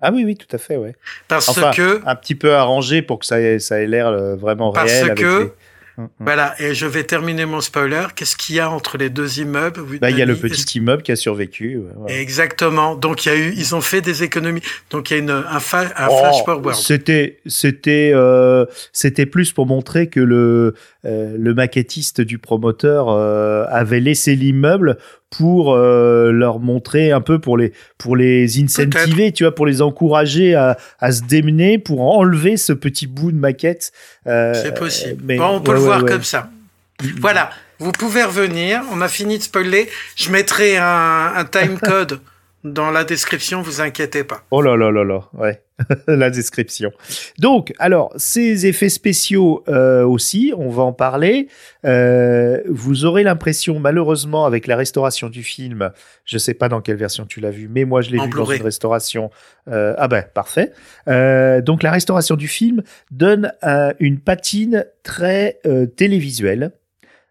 Ah oui, oui, tout à fait, ouais. Parce Enfin, que, un petit peu arrangé pour que ça ait, ça ait l'air euh, vraiment Parce réel. avec que- les- Hum, hum. voilà, et je vais terminer mon spoiler. Qu'est-ce qu'il y a entre les deux immeubles Bah, il y a le petit immeuble qui a survécu. ouais, ouais. Exactement. Donc il y a eu, ils ont fait des économies. Donc il y a une, un, fa- un Oh, flash forward. C'était, c'était, euh, c'était plus pour montrer que le, euh, le maquettiste du promoteur euh, avait laissé l'immeuble pour euh, leur montrer un peu pour les, pour les incentiver, tu vois, pour les encourager à, à se démener, pour enlever ce petit bout de maquette. Euh, C'est possible. mais- bon, on peut ouais, le ouais, voir ouais. comme ça. Voilà. Vous pouvez revenir. On a fini de spoiler. Je mettrai un, un time code dans la description. Vous inquiétez pas. Oh là là là là, ouais, la description. Donc, alors, ces effets spéciaux euh, aussi, on va en parler. Euh, vous aurez l'impression, malheureusement, avec la restauration du film, je sais pas dans quelle version tu l'as vu, mais moi je l'ai vu dans une restauration. Euh, ah ben, parfait. Euh, donc, la restauration du film donne un- une patine très euh, télévisuelle.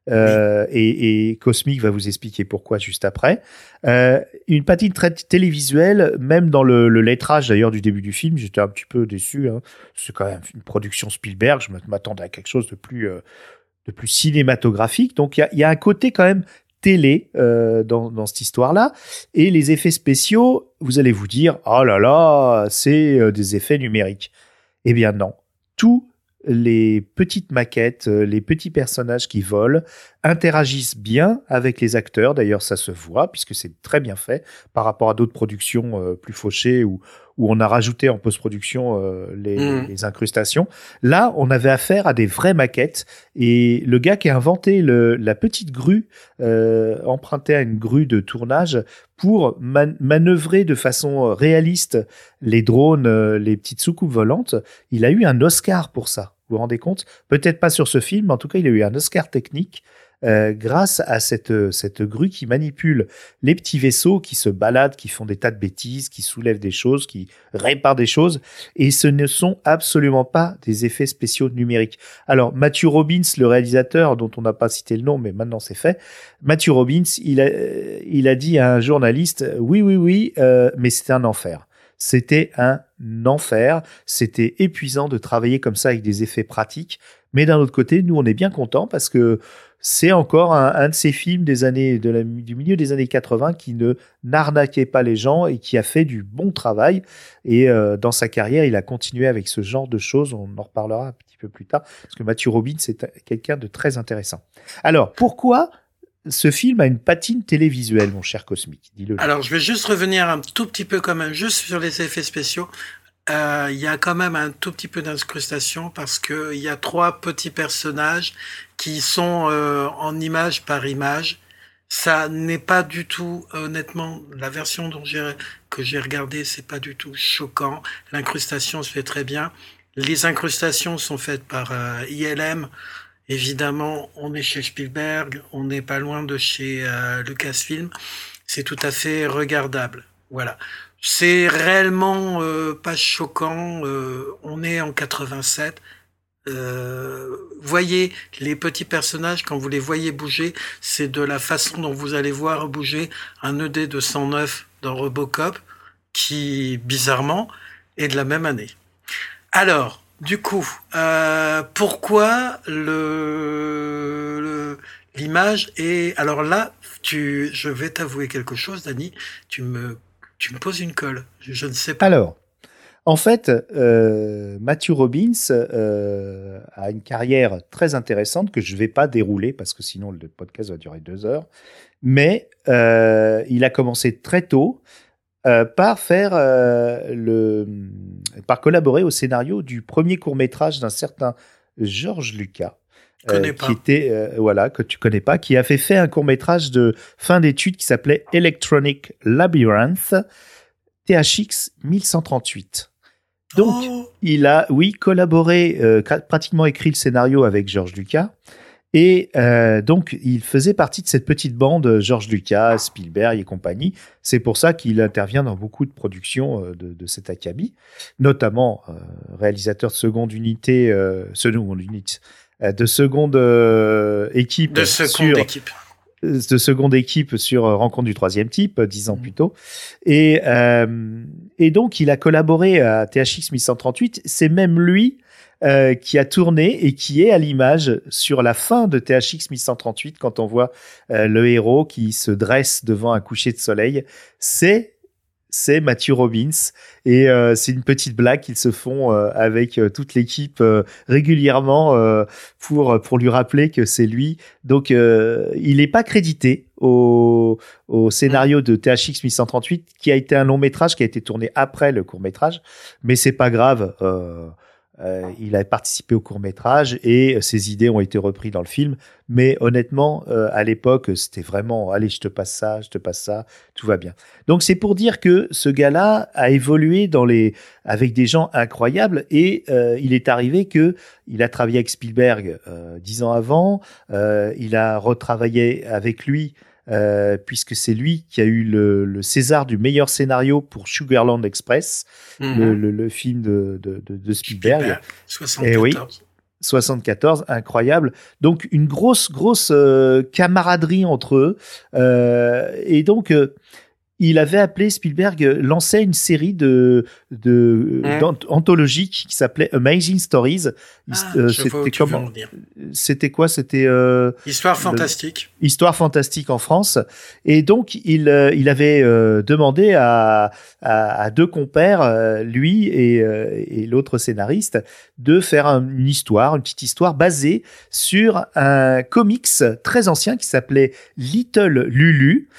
Euh, et, Cosmic va vous expliquer pourquoi juste après. Euh, une patine très télévisuelle, même dans le, le lettrage d'ailleurs du début du film, j'étais un petit peu déçu. hein. C'est quand même une production Spielberg, je m'attendais à quelque chose de plus, euh, de plus cinématographique. Donc il y a, un côté quand même télé dans, dans cette histoire-là. Et les effets spéciaux, vous allez vous dire, oh là là, c'est des effets numériques. Eh bien non, tous les petites maquettes, euh, les petits personnages qui volent, interagissent bien avec les acteurs. D'ailleurs, ça se voit puisque c'est très bien fait par rapport à d'autres productions euh, plus fauchées où, où on a rajouté en post-production euh, les, Mhm. les incrustations. Là, on avait affaire à des vraies maquettes et le gars qui a inventé le, la petite grue euh, empruntait à une grue de tournage pour man- manœuvrer de façon euh, réaliste les drones, euh, les petites soucoupes volantes. Il a eu un Oscar pour ça. Vous vous rendez compte? Peut-être pas sur ce film, mais en tout cas, il a eu un Oscar technique euh, grâce à cette, euh, cette grue qui manipule les petits vaisseaux qui se baladent, qui font des tas de bêtises, qui soulèvent des choses, qui réparent des choses. Et ce ne sont absolument pas des effets spéciaux numériques. Alors, Matthew Robbins, le réalisateur, dont on n'a pas cité le nom, mais maintenant c'est fait, Matthew Robbins, il a, euh, il a dit à un journaliste, oui, oui, oui, euh, mais c'était un enfer. C'était un enfer. C'était épuisant de travailler comme ça avec des effets pratiques. Mais d'un autre côté, nous, on est bien contents parce que c'est encore un, de ces films des années, du milieu des années 80 qui ne n'arnaquait pas les gens et qui a fait du bon travail. Et euh, dans sa carrière, il a continué avec ce genre de choses. On en reparlera un petit peu plus tard parce que Matthew Robbins c'est quelqu'un de très intéressant. Alors, pourquoi ce film a une patine télévisuelle, mon cher Cosmic Dis-le. Alors, je vais juste revenir un tout petit peu quand même, juste sur les effets spéciaux. Euh, Il y a quand même un tout petit peu d'incrustation parce que il y a trois petits personnages qui sont euh, en image par image. Ça n'est pas du tout, honnêtement, la version dont que j'ai regardé, c'est pas du tout choquant. L'incrustation se fait très bien. Les incrustations sont faites par euh, ILM. Évidemment, on est chez Spielberg, on n'est pas loin de chez euh, Lucasfilm. C'est tout à fait regardable. Voilà. C'est réellement euh, pas choquant. euh, on est en 87. Euh, voyez les petits personnages quand vous les voyez bouger, c'est de la façon dont vous allez voir bouger un ED 209 dans Robocop, qui bizarrement est de la même année. Alors, du coup, euh, pourquoi le- l'image est alors là, tu, je vais t'avouer quelque chose, Dani, tu me tu me poses une colle. Je, ne sais pas. Alors, en fait, euh, Matthew Robbins euh, a une carrière très intéressante que je ne vais pas dérouler parce que sinon le podcast va durer deux heures. Mais euh, il a commencé très tôt par faire par collaborer au scénario du premier court métrage d'un certain Georges Lucas. Qui était voilà que tu connais pas, qui avait fait un court métrage de fin d'études qui s'appelait Electronic Labyrinth THX 1138. Donc, oh. il a, oui, collaboré, euh, pratiquement écrit le scénario avec Georges Lucas. Et euh, donc, il faisait partie de cette petite bande, Georges Lucas, Spielberg et compagnie. C'est pour ça qu'il intervient dans beaucoup de productions euh, de, de cet acabit, notamment réalisateur de seconde unité, seconde unité, de seconde équipe de seconde équipe de seconde équipe sur euh, Rencontre du troisième type, euh, dix ans mmh. plus tôt. Et, euh, et donc, il a collaboré à THX 1138. C'est même lui qui a tourné et qui est à l'image sur la fin de THX 1138 quand on voit le héros qui se dresse devant un coucher de soleil. C'est c'est Matthew Robbins et euh, c'est une petite blague qu'ils se font euh, avec euh, toute l'équipe régulièrement pour pour lui rappeler que c'est lui. Donc il n'est pas crédité au, au scénario de THX 1138 qui a été un long métrage qui a été tourné après le court métrage, mais c'est pas grave. Euh, il a participé au court métrage et ses idées ont été reprises dans le film. Mais honnêtement, euh, à l'époque, c'était vraiment allez, je te passe ça, je te passe ça, tout va bien. Donc c'est pour dire que ce gars-là a évolué dans les avec des gens incroyables et euh, il est arrivé que il a travaillé avec Spielberg dix ans avant. il a retravaillé avec lui euh, puisque c'est lui qui a eu le, César du meilleur scénario pour Sugarland Express, le, mhm. film de, de, Spielberg. 74. Et oui, 74, incroyable. Donc une grosse, grosse euh, camaraderie entre eux. Euh, et donc il avait appelé Spielberg lançait une série de de d'anthologiques qui s'appelait Amazing Stories. Ah, euh, c'était comment C'était quoi? C'était euh, Histoire fantastique. Histoire fantastique en France. Et donc il euh, il avait demandé à, à, deux compères, lui et, et l'autre scénariste, de faire une histoire, une petite histoire basée sur un comics très ancien qui s'appelait Little Lulu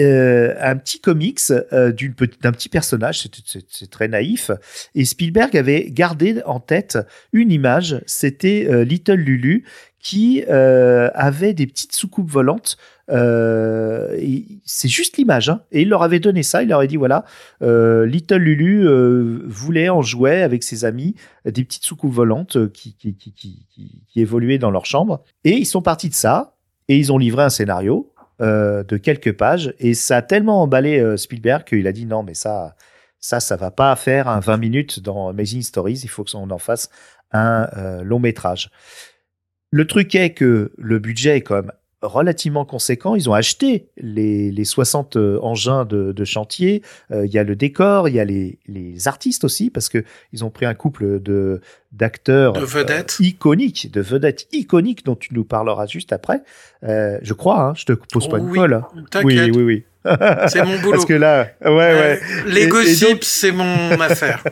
euh, un petit comics euh, d'un petit personnage, c'est très naïf. Et Spielberg avait gardé en tête une image, c'était euh, Little Lulu qui avait des petites soucoupes volantes. c'est juste l'image, hein. et il leur avait donné ça. Il leur avait dit voilà, Little Lulu voulait en jouer avec ses amis des petites soucoupes volantes qui, qui, qui, qui évoluaient dans leur chambre. Et ils sont partis de ça et ils ont livré un scénario euh, de quelques pages. Et ça a tellement emballé euh, Spielberg qu'il a dit non, mais ça, ça, ça va pas faire un 20 minutes dans Amazing Stories. Il faut qu'on en fasse un euh, long métrage. Le truc est que le budget est quand même relativement conséquent. Ils ont acheté les, les 60 euh, engins de, de chantier. Euh, il y a le décor, il y a les, les artistes aussi, parce que ils ont pris un couple de d'acteurs de vedettes euh, iconiques, de vedettes iconiques dont tu nous parleras juste après. Euh, je crois, hein, je te pose pas une oui, colle. Oui, oui, oui. c'est mon boulot. Parce que là, ouais, ouais. Les gossips, c'est mon affaire.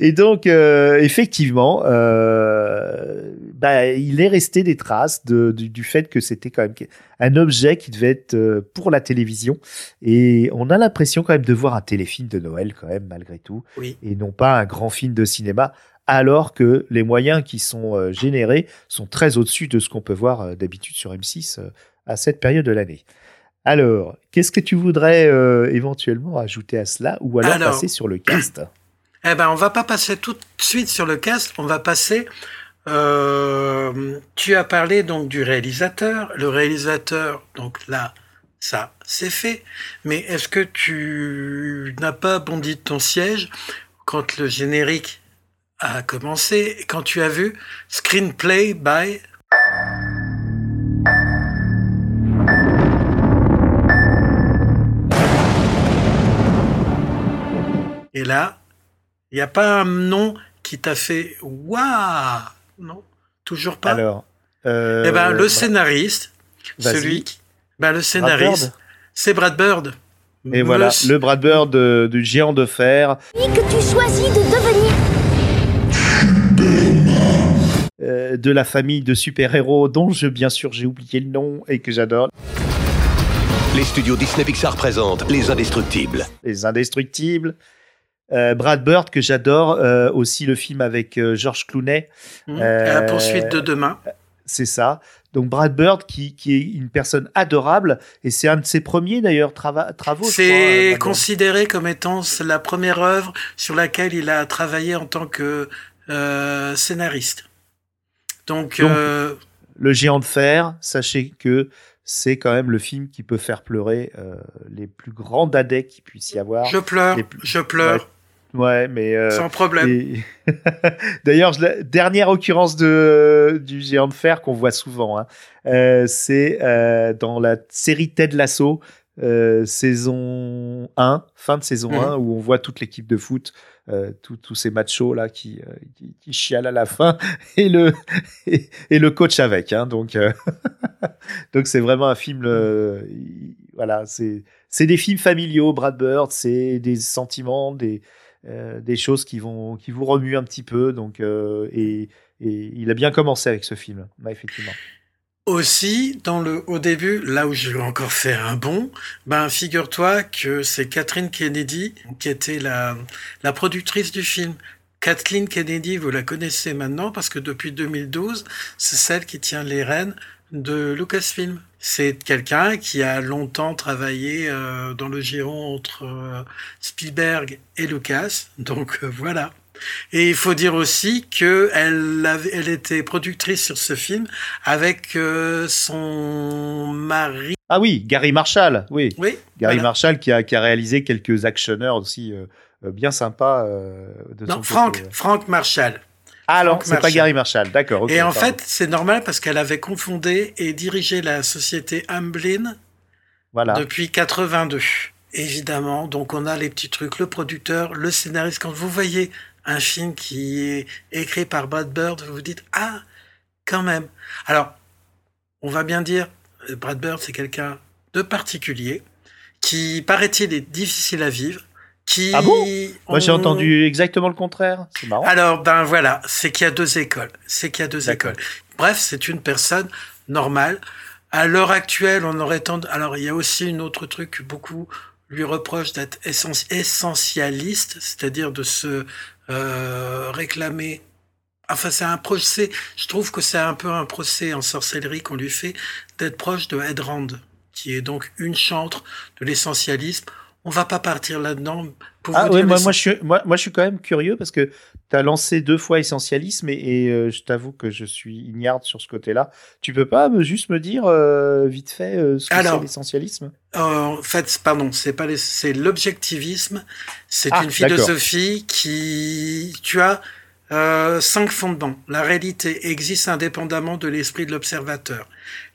Et donc, euh, effectivement, euh, bah, il est resté des traces de, du, fait que c'était quand même un objet qui devait être euh, pour la télévision. Et on a l'impression quand même de voir un téléfilm de Noël quand même, malgré tout. Et non pas un grand film de cinéma, alors que les moyens qui sont euh, générés sont très au-dessus de ce qu'on peut voir d'habitude sur M6 à cette période de l'année. Alors, qu'est-ce que tu voudrais éventuellement ajouter à cela ou alors, alors passer sur le cast? Eh ben, on va pas passer tout de suite sur le cast, on va passer. Euh, tu as parlé donc du réalisateur. Le réalisateur, donc là, ça, c'est fait. Mais est-ce que tu n'as pas bondi de ton siège quand le générique a commencé, quand tu as vu Screenplay by Et là, il n'y a pas un nom qui t'a fait waouh Non Toujours pas Alors. Euh, eh ben, le scénariste, celui qui. Ben, le scénariste, c'est Brad Bird. Et voilà, le Brad Bird du géant de fer. que tu choisis de devenir. Euh, de la famille de super-héros dont je, bien sûr, j'ai oublié le nom et que j'adore. Les studios Disney Pixar présentent Les Indestructibles. Les Indestructibles. Euh, Brad Bird, que j'adore, euh, aussi le film avec euh, George Clooney. Mmh. la poursuite de demain. C'est ça. Donc Brad Bird, qui, qui, est une personne adorable, et c'est un de ses premiers d'ailleurs travaux. C'est considéré comme étant la première œuvre sur laquelle il a travaillé en tant que scénariste. Donc, Donc le géant de fer, sachez que c'est quand même le film qui peut faire pleurer euh, les plus grands dadais qu'il puisse y avoir. Je pleure, je pleure. Ouais, mais euh, sans problème. D'ailleurs, dernière occurrence de du géant de fer qu'on voit souvent, hein, euh, c'est dans la série Ted Lasso, saison 1, fin de saison 1, mhm. où on voit toute l'équipe de foot euh, tous ces machos là qui, euh, qui, qui, chialent à la fin et le et, le coach avec hein, donc euh, donc c'est vraiment un film voilà c'est c'est des films familiaux Brad Bird c'est des sentiments des des choses qui vont qui vous remuent un petit peu donc et, et il a bien commencé avec ce film effectivement aussi, dans le, au début, là où je vais encore faire un bond, ben, figure-toi que c'est Catherine Kennedy qui était la, la productrice du film. Kathleen Kennedy, vous la connaissez maintenant parce que depuis 2012, c'est celle qui tient les rênes de Lucasfilm. C'est quelqu'un qui a longtemps travaillé euh, dans le giron entre euh, Spielberg et Lucas. Donc euh, voilà. Et il faut dire aussi que elle, était productrice sur ce film avec son mari. Ah oui, Gary Marshall, oui. Oui. Gary Marshall qui a, qui a réalisé quelques actionneurs aussi euh, bien sympas de non, Frank, Frank Marshall. Ah non, c'est pas Gary Marshall, d'accord. et en fait, c'est normal parce qu'elle avait confondé et dirigé la société Amblin voilà. depuis 82. Évidemment, donc on a les petits trucs, le producteur, le scénariste. Quand vous voyez un film qui est écrit par Brad Bird, vous vous dites ah quand même. Alors on va bien dire Brad Bird c'est quelqu'un de particulier qui paraît-il est difficile à vivre. Qui ah bon Moi j'ai entendu exactement le contraire. C'est marrant. Alors ben voilà, c'est qu'il y a deux écoles. C'est qu'il y a deux écoles. Bref, c'est une personne normale. À l'heure actuelle, on aurait tendance. Alors il y a aussi une autre truc que beaucoup lui reprochent d'être essentialiste, c'est-à-dire de se euh, réclamer. Enfin, c'est un procès. Je trouve que c'est un peu un procès en sorcellerie qu'on lui fait d'être proche de Edrand, qui est donc une chantre de l'essentialisme. On va pas partir là-dedans. Ah oui, moi, moi, je suis, moi, moi, je suis quand même curieux parce que tu as lancé deux fois essentialisme et, euh, je t'avoue que je suis ignare sur ce côté-là. Tu peux pas me, juste me dire euh, vite fait ce que c'est l'essentialisme? En fait, pardon, c'est pas c'est l'objectivisme. C'est ah, une philosophie qui, tu as euh, cinq fondements. La réalité existe indépendamment de l'esprit de l'observateur.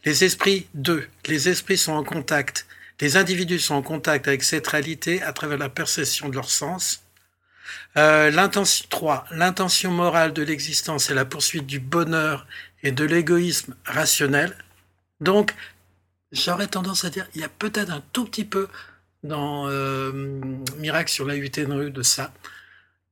Les esprits, deux, les esprits sont en contact les individus sont en contact avec cette réalité à travers la perception de leur sens. Euh, l'intention 3. L'intention morale de l'existence est la poursuite du bonheur et de l'égoïsme rationnel. Donc, j'aurais tendance à dire, il y a peut-être un tout petit peu dans euh, Miracle sur la rue de ça.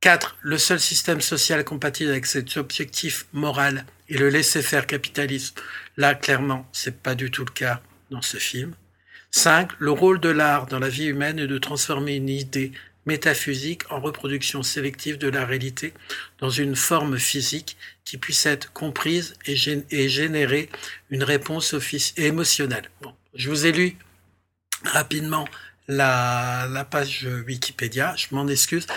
4. Le seul système social compatible avec cet objectif moral est le laisser-faire capitalisme. Là, clairement, c'est pas du tout le cas dans ce film. 5. Le rôle de l'art dans la vie humaine est de transformer une idée métaphysique en reproduction sélective de la réalité dans une forme physique qui puisse être comprise et, générer une réponse émotionnelle. Bon, je vous ai lu rapidement la, page Wikipédia, je m'en excuse.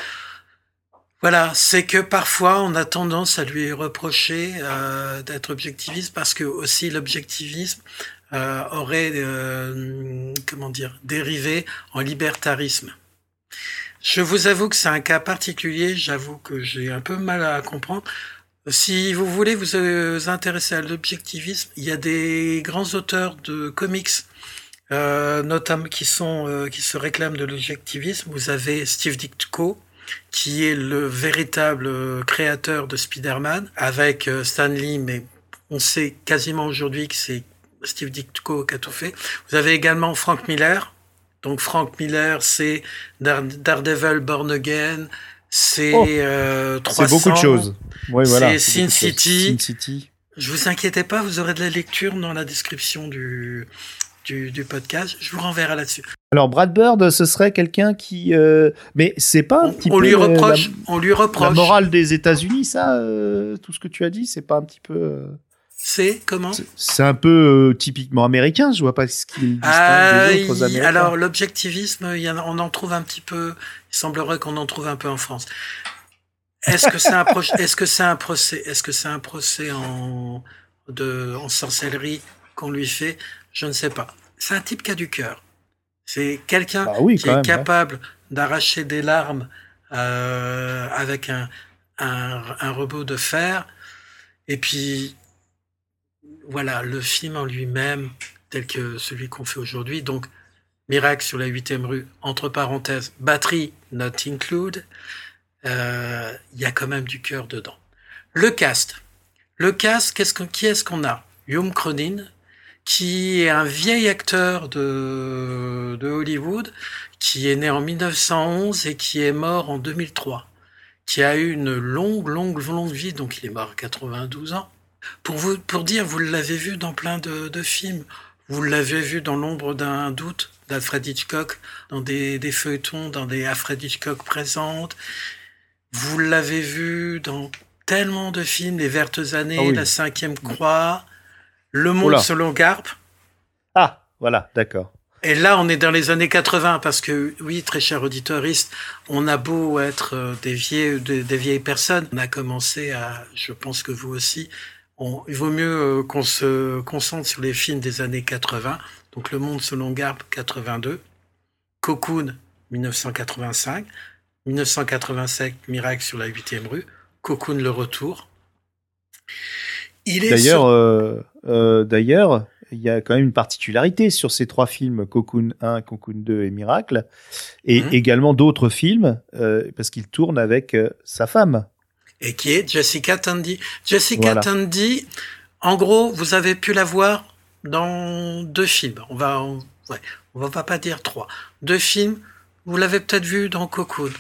Voilà, c'est que parfois on a tendance à lui reprocher euh, d'être objectiviste parce que aussi l'objectivisme euh, aurait, euh, comment dire, dérivé en libertarisme. Je vous avoue que c'est un cas particulier, j'avoue que j'ai un peu mal à comprendre. Si vous voulez vous euh, intéresser à l'objectivisme, il y a des grands auteurs de comics, notamment qui sont qui se réclament de l'objectivisme. Vous avez Steve Ditko, qui est le véritable créateur de Spider-Man, avec Stan Lee, mais on sait quasiment aujourd'hui que c'est Steve Ditko qui a tout fait. Vous avez également Frank Miller. Donc Frank Miller, c'est Daredevil Born Again, c'est oh, euh, C'est beaucoup de choses. C'est Sin City. Sin City. Je vous inquiétez pas, vous aurez de la lecture dans la description du, du, du podcast. Je vous renverrai là-dessus. Alors Brad Bird, ce serait quelqu'un qui, euh, mais c'est pas un On, petit on peu lui la- reproche, la, on lui la reproche. morale des États-Unis, ça, euh, tout ce que tu as dit, c'est pas un petit peu, euh, C'est comment c'est- un peu euh, typiquement américain. Je vois pas ce qui le distingue des autres Américains. alors l'objectivisme, on en trouve un petit peu. Il semblerait qu'on en trouve un peu en France. Est-ce que c'est un pro- que c'est un procès Est-ce que c'est un procès en de en sorcellerie qu'on lui fait? Je ne sais pas. C'est un type qui a du cœur. C'est quelqu'un Bah oui, qui est même, ouais. capable d'arracher des larmes euh, avec un, un un robot de fer. Et puis voilà, le film en lui-même, tel que celui qu'on fait aujourd'hui, donc Miracle sur la 8e rue, entre parenthèses, batterie not include, euh, il y a quand même du cœur dedans. Le cast. Le cast, qui est-ce qu'on a? Hume Cronin, qui est un vieil acteur de, de Hollywood, qui est né en 1911 et qui est mort en 2003, qui a eu une longue, longue, longue vie, donc il est mort à 92 ans. Pour vous, pour dire, vous l'avez vu dans plein de, de films. Vous l'avez vu dans l'ombre d'un doute d'Alfred Hitchcock, dans des, des feuilletons, dans des Alfred Hitchcock présentes. Vous l'avez vu dans tellement de films, Les Vertes Années, Ah oui. La Cinquième Croix, Le Monde Oula. selon Garp. Ah, voilà, d'accord. Et là, on est dans les années 80 parce que, oui, très cher auditoriste, on a beau être euh, des vieilles, des, des vieilles personnes, on a commencé à, je pense que vous aussi, on, il vaut mieux euh, qu'on se concentre sur les films des années 80. Donc, Le Monde selon Garp, 82. Cocoon, 1985. 1987, Miracle sur la 8e rue. Cocoon, Le Retour. D'ailleurs, sur- euh, euh, d'ailleurs, il y a quand même une particularité sur ces trois films, Cocoon 1, Cocoon 2 et Miracle, et Mhm. également d'autres films, euh, parce qu'il tourne avec euh, sa femme. Et qui est Jessica Tandy. Jessica Voilà. Tandy, en gros, vous avez pu la voir dans deux films. On va, on, ouais, on va pas dire trois. Deux films. Vous l'avez peut-être vu dans Cocoon,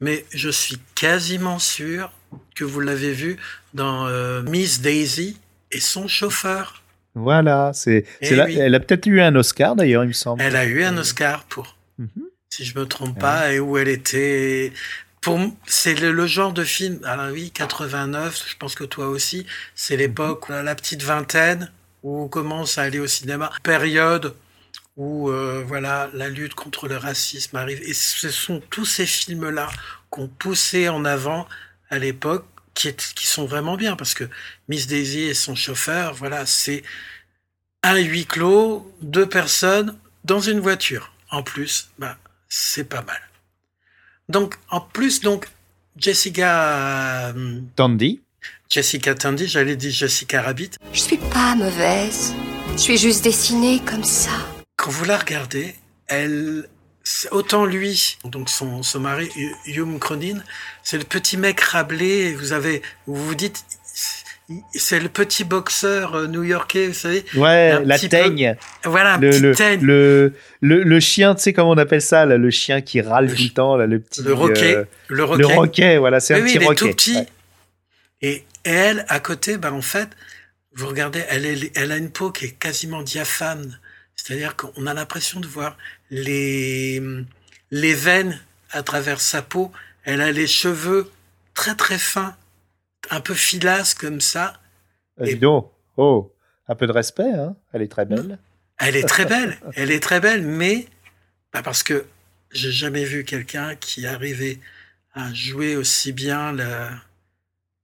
mais je suis quasiment sûr que vous l'avez vu dans euh, Miss Daisy et son chauffeur. Voilà, c'est, Eh c'est oui. elle a peut-être eu un Oscar d'ailleurs, il me semble. Elle a eu un Oscar pour, Mhm. si je me trompe pas, et où elle était. Pour c'est le, genre de film. Alors oui, 89. Je pense que toi aussi. C'est l'époque où la petite vingtaine où on commence à aller au cinéma. Période où euh, voilà la lutte contre le racisme arrive. Et ce sont tous ces films-là qu'on poussait en avant à l'époque, qui sont vraiment bien parce que Miss Daisy et son chauffeur, voilà, c'est un huis clos, deux personnes dans une voiture. En plus, bah, c'est pas mal. Donc, en plus, donc, Jessica, euh, Tandy. Jessica Tandy, j'allais dire Jessica Rabbit, Je suis pas mauvaise. Je suis juste dessinée comme ça. quand vous la regardez, elle, c'est autant lui, donc son, son mari, Hu- Hume Cronin, c'est le petit mec rablé, vous avez, vous vous dites, c'est le petit boxeur euh, new-yorkais, vous savez, Ouais, la peu- teigne. voilà, un Le, petit le, teigne. le, le, le chien, tu sais comment on appelle ça, là, le chien qui râle Le tout le temps, là, le petit. le roquet, euh, le roquet. le roquet, voilà, c'est Oui, un oui, petit il est roquet. tout petit. Ouais. Et elle, à côté, ben, en fait, vous regardez, elle, est- elle a une peau qui est quasiment diaphane. C'est-à-dire qu'on a l'impression de voir les, les veines à travers sa peau. Elle a les cheveux très très fins, un peu filasses comme ça. Euh, Et- donc, oh, un peu de respect, hein. Elle est très belle. Elle est très belle, elle est très belle, mais bah, parce que j'ai jamais vu quelqu'un qui arrivait à jouer aussi bien la,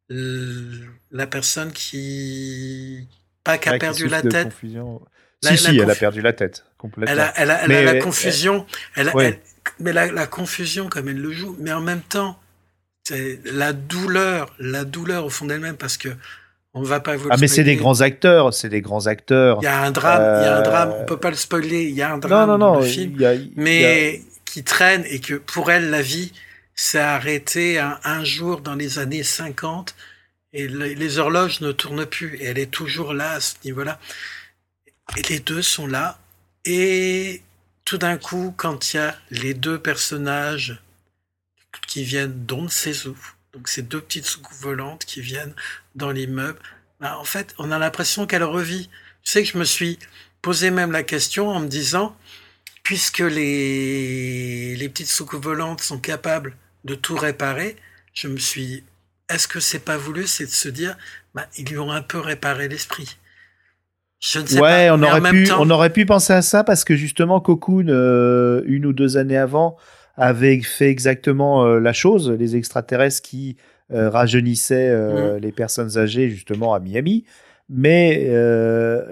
la personne qui pas qui a Ouais, qui perdu la tête. confusion. La- si, la si, elle a perdu la tête, complètement. Elle a, elle a, elle a Mais- la confusion, elle, ouais. mais la confusion comme elle le joue, mais en même temps, c'est la douleur, la douleur au fond d'elle-même, parce que on va pas vous Ah, mais c'est des grands acteurs, c'est des grands acteurs. Il y a un drame, il y a un Euh, drame, on peut pas le spoiler, il y a un drame non, dans non, le film. il y a- y a- mais qui traîne et que pour elle, la vie s'est arrêtée un, un jour dans les années 50 et le- les horloges ne tournent plus et elle est toujours là à ce niveau-là. Et les deux sont là et tout d'un coup, quand il y a les deux personnages qui viennent d'on ne sait où, donc ces deux petites soucoupes volantes qui viennent dans l'immeuble, bah, en fait, on a l'impression qu'elle revit. Tu sais que je me suis posé même la question en me disant, puisque les, les petites soucoupes volantes sont capables de tout réparer, je me suis dit, est-ce que c'est pas voulu, c'est de se dire, bah, ils lui ont un peu réparé l'esprit. Je ne sais ouais, pas. on aurait pu, on aurait pu penser à ça parce que justement Cocoon, euh, une ou deux années avant, avait fait exactement euh, la chose. Les extraterrestres qui euh, rajeunissaient mmh. les personnes âgées justement à Miami. Mais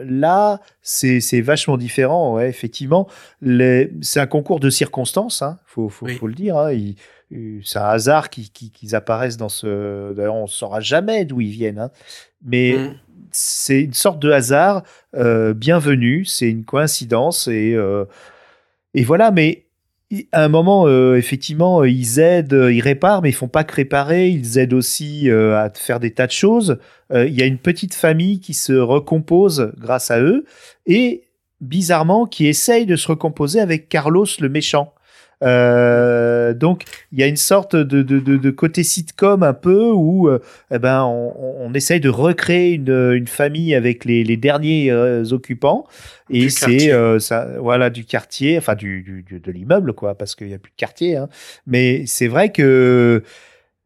là, c'est vachement différent. Ouais, effectivement, c'est un concours de circonstances. Hein, faut, faut, faut, le dire. Hein. c'est un hasard qu'ils qui, apparaissent dans ce. D'ailleurs, on ne saura jamais d'où ils viennent. Hein. Mais mmh c'est une sorte de hasard euh, bienvenu, c'est une coïncidence et, euh, et voilà, mais à un moment, euh, effectivement, ils aident, ils réparent, mais ils font pas que réparer, ils aident aussi à faire des tas de choses. Il y a une petite famille qui se recompose grâce à eux et bizarrement qui essaye de se recomposer avec Carlos le méchant. Euh, donc il y a une sorte de, de, de, côté sitcom un peu où euh, eh ben on, on, essaye de recréer une, une famille avec les, les derniers euh, occupants et c'est ça voilà du quartier enfin du, du de l'immeuble quoi parce qu'il y a plus de quartier hein. mais c'est vrai que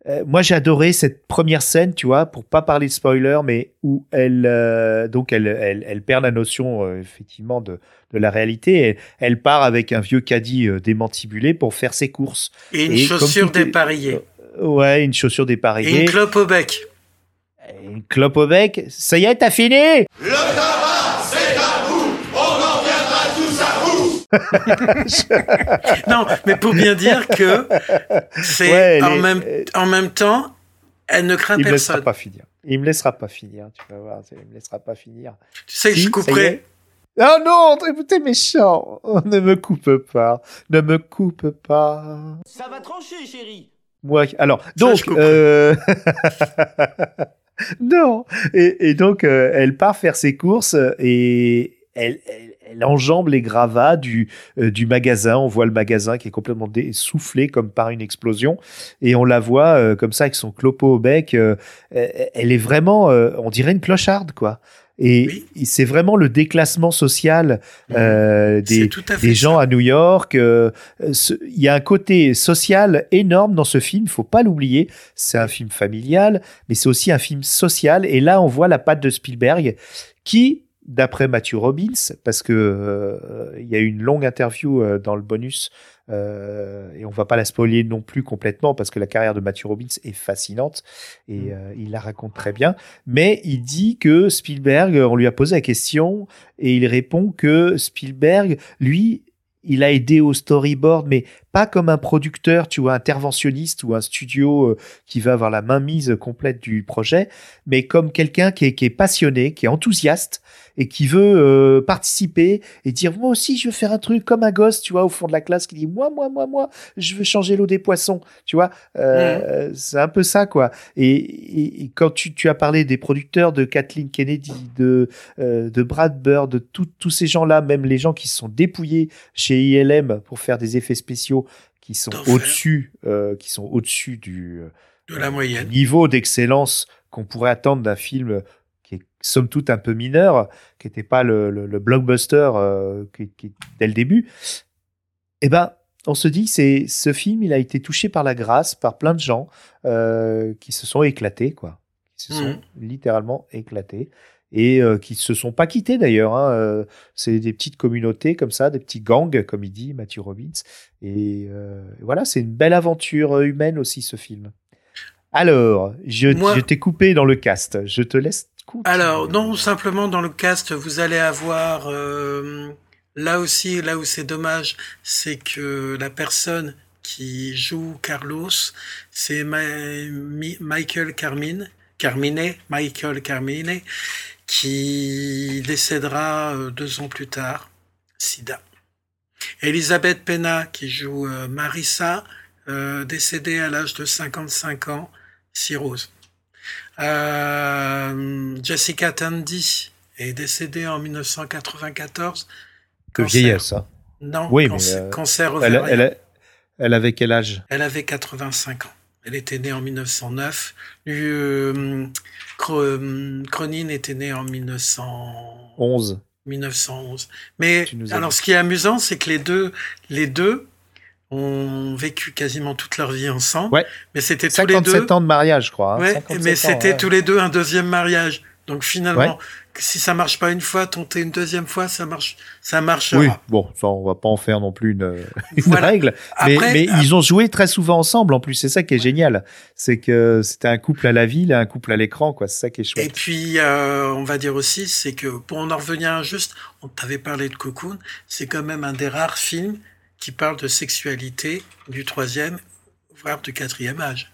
euh, moi, j'ai adoré cette première scène, tu vois, pour pas parler de spoiler, mais où elle, euh, donc elle, elle, elle, perd la notion euh, effectivement de, de la réalité. Elle, part avec un vieux caddie démantibulé pour faire ses courses. Et une chaussure dépareillée. ouais, une chaussure dépareillée. Et une clope au bec. une clope au bec. Ça y est, t'as fini. non, mais pour bien dire que c'est en, même, en même temps, elle ne craint il personne. Me laissera pas finir. Il me laissera pas finir, tu vas voir, il me laissera pas finir. Tu sais que je couperai. Oh non, t'es méchant. ne me coupe pas. Ne me coupe pas. Ça va trancher, chérie. Moi, alors, donc, euh... non. Et, et donc, euh, elle part faire ses courses et elle, elle, elle enjambe les gravats du, euh, du magasin. On voit le magasin qui est complètement soufflé comme par une explosion. Et on la voit euh, comme ça avec son clopo au bec. Euh, elle est vraiment, on dirait une clocharde, quoi. Et c'est vraiment le déclassement social des, des gens à New York. Il y a un côté social énorme dans ce film, il faut pas l'oublier. C'est un film familial, mais c'est aussi un film social. Et là, on voit la patte de Spielberg qui d'après Matthew Robbins, parce que euh, il y a eu une longue interview euh, dans le bonus euh, et on va pas la spoiler non plus complètement parce que la carrière de Matthew Robbins est fascinante et mm. il la raconte très bien. Mais il dit que Spielberg, on lui a posé la question et il répond que Spielberg, lui, il a aidé au storyboard, mais pas comme un producteur, tu vois, interventionniste ou un studio qui va avoir la mainmise complète du projet, mais comme quelqu'un qui est, passionné, qui est enthousiaste et qui veut euh, participer et dire moi aussi je veux faire un truc comme un gosse, tu vois, au fond de la classe qui dit moi, moi, moi, moi, je veux changer l'eau des poissons, tu vois. Euh, C'est un peu ça, quoi. Et, quand tu, tu, as parlé des producteurs de Kathleen Kennedy, de, euh, de Brad Bird, de tous ces gens-là, même les gens qui se sont dépouillés chez ILM pour faire des effets spéciaux qui sont au-dessus, euh, qui sont au-dessus du, de la moyenne. niveau d'excellence qu'on pourrait attendre d'un film qui est somme toute un peu mineur, qui n'était pas le, le, blockbuster euh, qui, qui, dès le début, eh ben, on se dit c'est ce film, il a été touché par la grâce, par plein de gens euh, qui se sont éclatés, quoi, qui se sont mmh. littéralement éclatés et euh, qui se sont pas quittés d'ailleurs. Hein, euh, c'est des petites communautés comme ça, des petits gangs, comme il dit Matthew Robbins. Et euh, voilà, c'est une belle aventure humaine aussi ce film. Alors, je, je t'ai coupé dans le cast. Je te laisse alors, non, simplement dans le cast, vous allez avoir euh, là aussi, là où c'est dommage, c'est que la personne qui joue Carlos, c'est Michael Carmine, Carmine, Michael Carmine, qui décédera euh, deux ans plus tard, SIDA. Elisabeth Pena, qui joue euh, Marissa, décédée à l'âge de 55 ans, cirrhose. Euh, Jessica Tandy est décédée en 1994. Que vieillesse, ça. Non, oui, cancer, mais cancer. Elle, elle, avait quel âge? Elle avait 85 ans. Elle était née en 1909. Euh, Cronin était né en 1911. 1911. Mais alors, ce qui est amusant, c'est que les deux, les deux ont vécu quasiment toute leur vie ensemble. Ouais. Mais c'était tous les deux. 57 ans de mariage, je crois. hein. Ouais, 57 mais c'était ouais. tous les deux un deuxième mariage. Donc finalement, si ça marche pas une fois, tenter une deuxième fois, ça marche, ça marchera. Oui, bon, ça, on va pas en faire non plus une, une Voilà. règle. Mais, Après, mais ils ont joué très souvent ensemble, en plus. C'est ça qui est génial. C'est que c'était un couple à la ville et un couple à l'écran, quoi. C'est ça qui est Et chouette. puis, euh, on va dire aussi, c'est que pour en revenir à juste, on t'avait parlé de Cocoon, c'est quand même un des rares films qui parle de sexualité du troisième, voire du quatrième âge.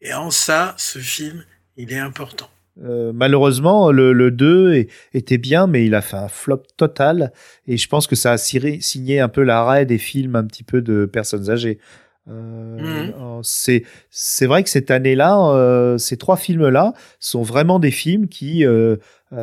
Et en ça, ce film, il est important. Euh, malheureusement, le, le 2 est- était bien, mais il a fait un flop total. Et je pense que ça a signé un peu l'arrêt des films un petit peu de personnes âgées. Euh, Mhm. c'est c'est vrai que cette année-là, euh, ces trois films-là sont vraiment des films qui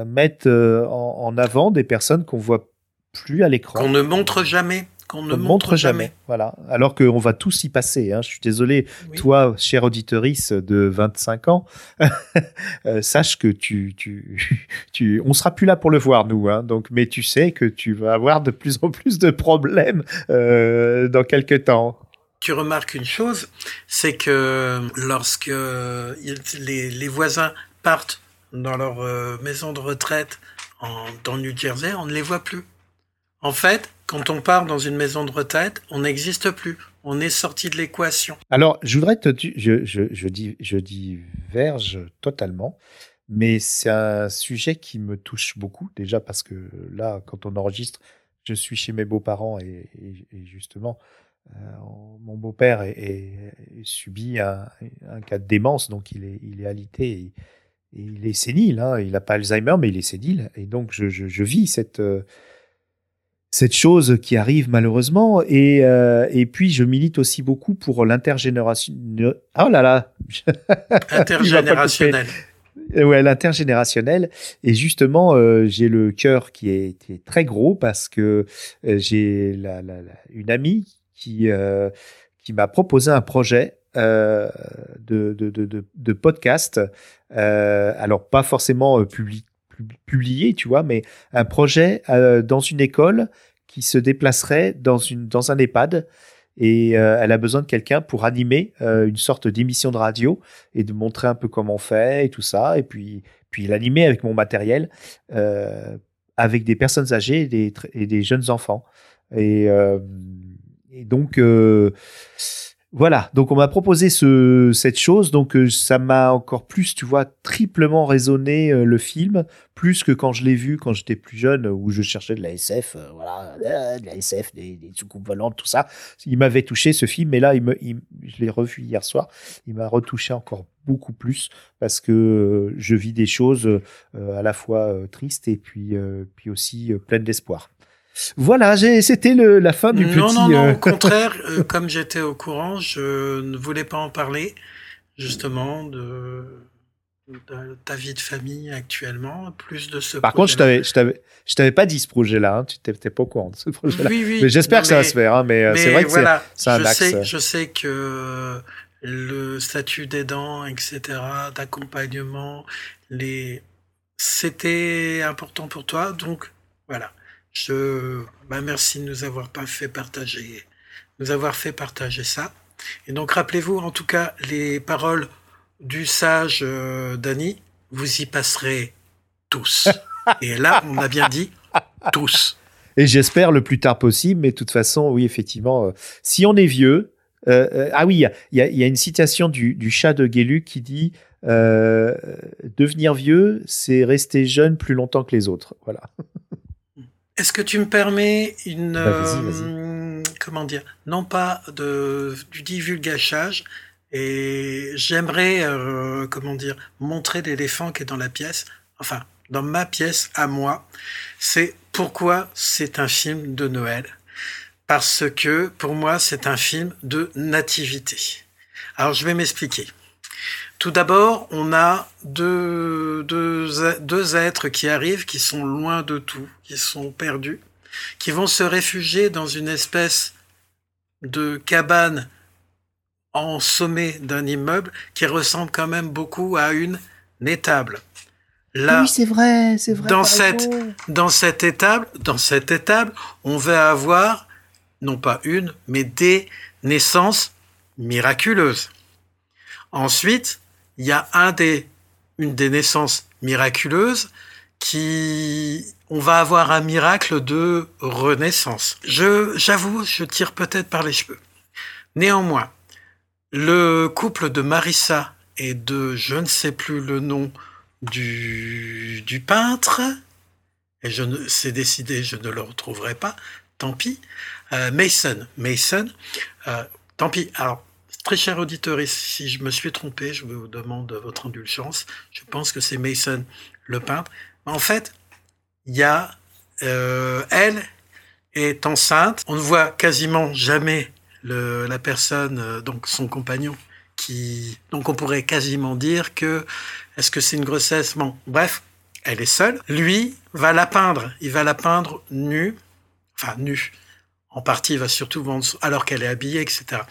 mettent en, en avant des personnes qu'on voit plus à l'écran. Qu'on ne montre jamais. Qu'on ne On ne montre, jamais. Voilà. Alors qu'on va tous y passer. Hein. Je suis désolé, Oui. toi, chère auditorice de 25 ans, euh, sache que tu, tu, tu, on sera plus là pour le voir, nous. Hein. Donc, mais tu sais que tu vas avoir de plus en plus de problèmes euh, dans quelques temps. tu remarques une chose, c'est que lorsque ils- les, les voisins partent dans leur euh, maison de retraite en, dans le New Jersey, on ne les voit plus. En fait, quand on part dans une maison de retraite, on n'existe plus. On est sorti de l'équation. Alors, je voudrais te, tu- je, je, je, dis, je diverge totalement, mais c'est un sujet qui me touche beaucoup déjà parce que là, quand on enregistre, je suis chez mes beaux-parents et, justement, euh, mon beau-père subit un, cas de démence, donc il est, il est alité et, il est sénile. hein. Il n'a pas Alzheimer, mais il est sénile, et donc je, je, je vis cette euh, cette chose qui arrive malheureusement. Et, euh, et puis, je milite aussi beaucoup pour l'intergénération. Oh là là Intergénérationnel. Ouais, l'intergénérationnel. Et justement, euh, j'ai le cœur qui est, qui est très gros parce que euh, j'ai la, la- la- une amie qui, euh, qui m'a proposé un projet euh, de, de, de, podcast. Euh, alors, pas forcément public, pub- publié, tu vois, mais un projet euh, dans une école qui se déplacerait dans, une, dans un EHPAD. Et euh, elle a besoin de quelqu'un pour animer euh, une sorte d'émission de radio et de montrer un peu comment on fait et tout ça. Et puis, puis l'animer avec mon matériel, euh, avec des personnes âgées et des, et des jeunes enfants. Et, euh, et donc, euh, voilà. Donc, on m'a proposé ce, cette chose. Donc, euh, ça m'a encore plus, tu vois, triplement résonné euh, le film, plus que quand je l'ai vu quand j'étais plus jeune, où je cherchais de la SF, euh, voilà, euh, de la SF, des, des soucoupes volantes, tout ça. Il m'avait touché ce film, mais là, il me, il- je l'ai revu hier soir. Il m'a retouché encore beaucoup plus parce que euh, je vis des choses euh, à la fois tristes et puis, puis aussi pleines d'espoir. Voilà, c'était la fin du Non, petit. non, non, euh, au contraire, euh, comme j'étais au courant, je ne voulais pas en parler, justement, de, de ta vie de famille actuellement, plus de ce Par contre, je t'avais, je t'avais, je t'avais pas dit ce projet-là. hein, tu n'étais pas au courant de ce projet-là. Oui, oui. Mais j'espère que ça va se faire. hein, mais euh, mais c'est vrai que c'est- voilà, c'est un je axe. sais, je sais que le statut d'aidant, etc., d'accompagnement, les, c'était important pour toi. Donc, voilà. Je, bah, merci de nous avoir pas fait partager, nous avoir fait partager ça. Et donc, rappelez-vous, en tout cas, les paroles du sage euh, Dany, vous y passerez tous. Et là, on a bien dit tous. Et j'espère le plus tard possible, mais de toute façon, oui, effectivement, euh, si on est vieux. euh, euh, ah oui, il y a- y, y une citation du, du chat de Guéluc qui dit euh, Devenir vieux, c'est rester jeune plus longtemps que les autres. Voilà. Est-ce que tu me permets une Bah, euh, comment dire non pas de du divulgachage et j'aimerais euh, comment dire montrer l'éléphant qui est dans la pièce enfin dans ma pièce à moi c'est pourquoi c'est un film de Noël. Parce que pour moi c'est un film de nativité. Alors je vais m'expliquer tout d'abord, on a deux, deux, deux êtres qui arrivent, qui sont loin de tout, qui sont perdus, qui vont se réfugier dans une espèce de cabane en sommet d'un immeuble qui ressemble quand même beaucoup à une étable. Là, oui, c'est vrai, c'est vrai. Dans cette, dans cette étable, dans cette étable, on va avoir non pas une, mais des naissances miraculeuses. Ensuite, il y a un des, une des naissances miraculeuses qui, on va avoir un miracle de renaissance. Je, j'avoue, je tire peut-être par les cheveux. Néanmoins, le couple de Marissa et de, je ne sais plus le nom du, du peintre, et je ne, c'est décidé, je ne le retrouverai pas, tant pis. Euh, Mason, Mason, euh, tant pis. Alors, très cher auditeur, si je me suis trompé, je vous demande votre indulgence. Je pense que c'est Mason, le peintre. En fait, il y a, euh, elle est enceinte. On ne voit quasiment jamais la personne, euh, donc son compagnon, qui, donc on pourrait quasiment dire que, est-ce que c'est une grossesse? Bon, bref, elle est seule. Lui va la peindre. Il va la peindre nue, enfin nue. En partie, il va surtout vendre, alors qu'elle est habillée, etc.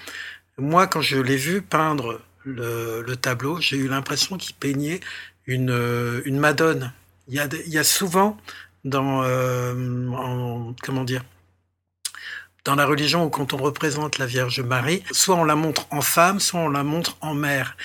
Moi, quand je l'ai vu peindre le, le tableau, j'ai eu l'impression qu'il peignait une, euh, une Madone. Il y a, souvent dans, euh, en, comment dire, dans la religion quand on représente la Vierge Marie, soit on la montre en femme, soit on la montre en mère.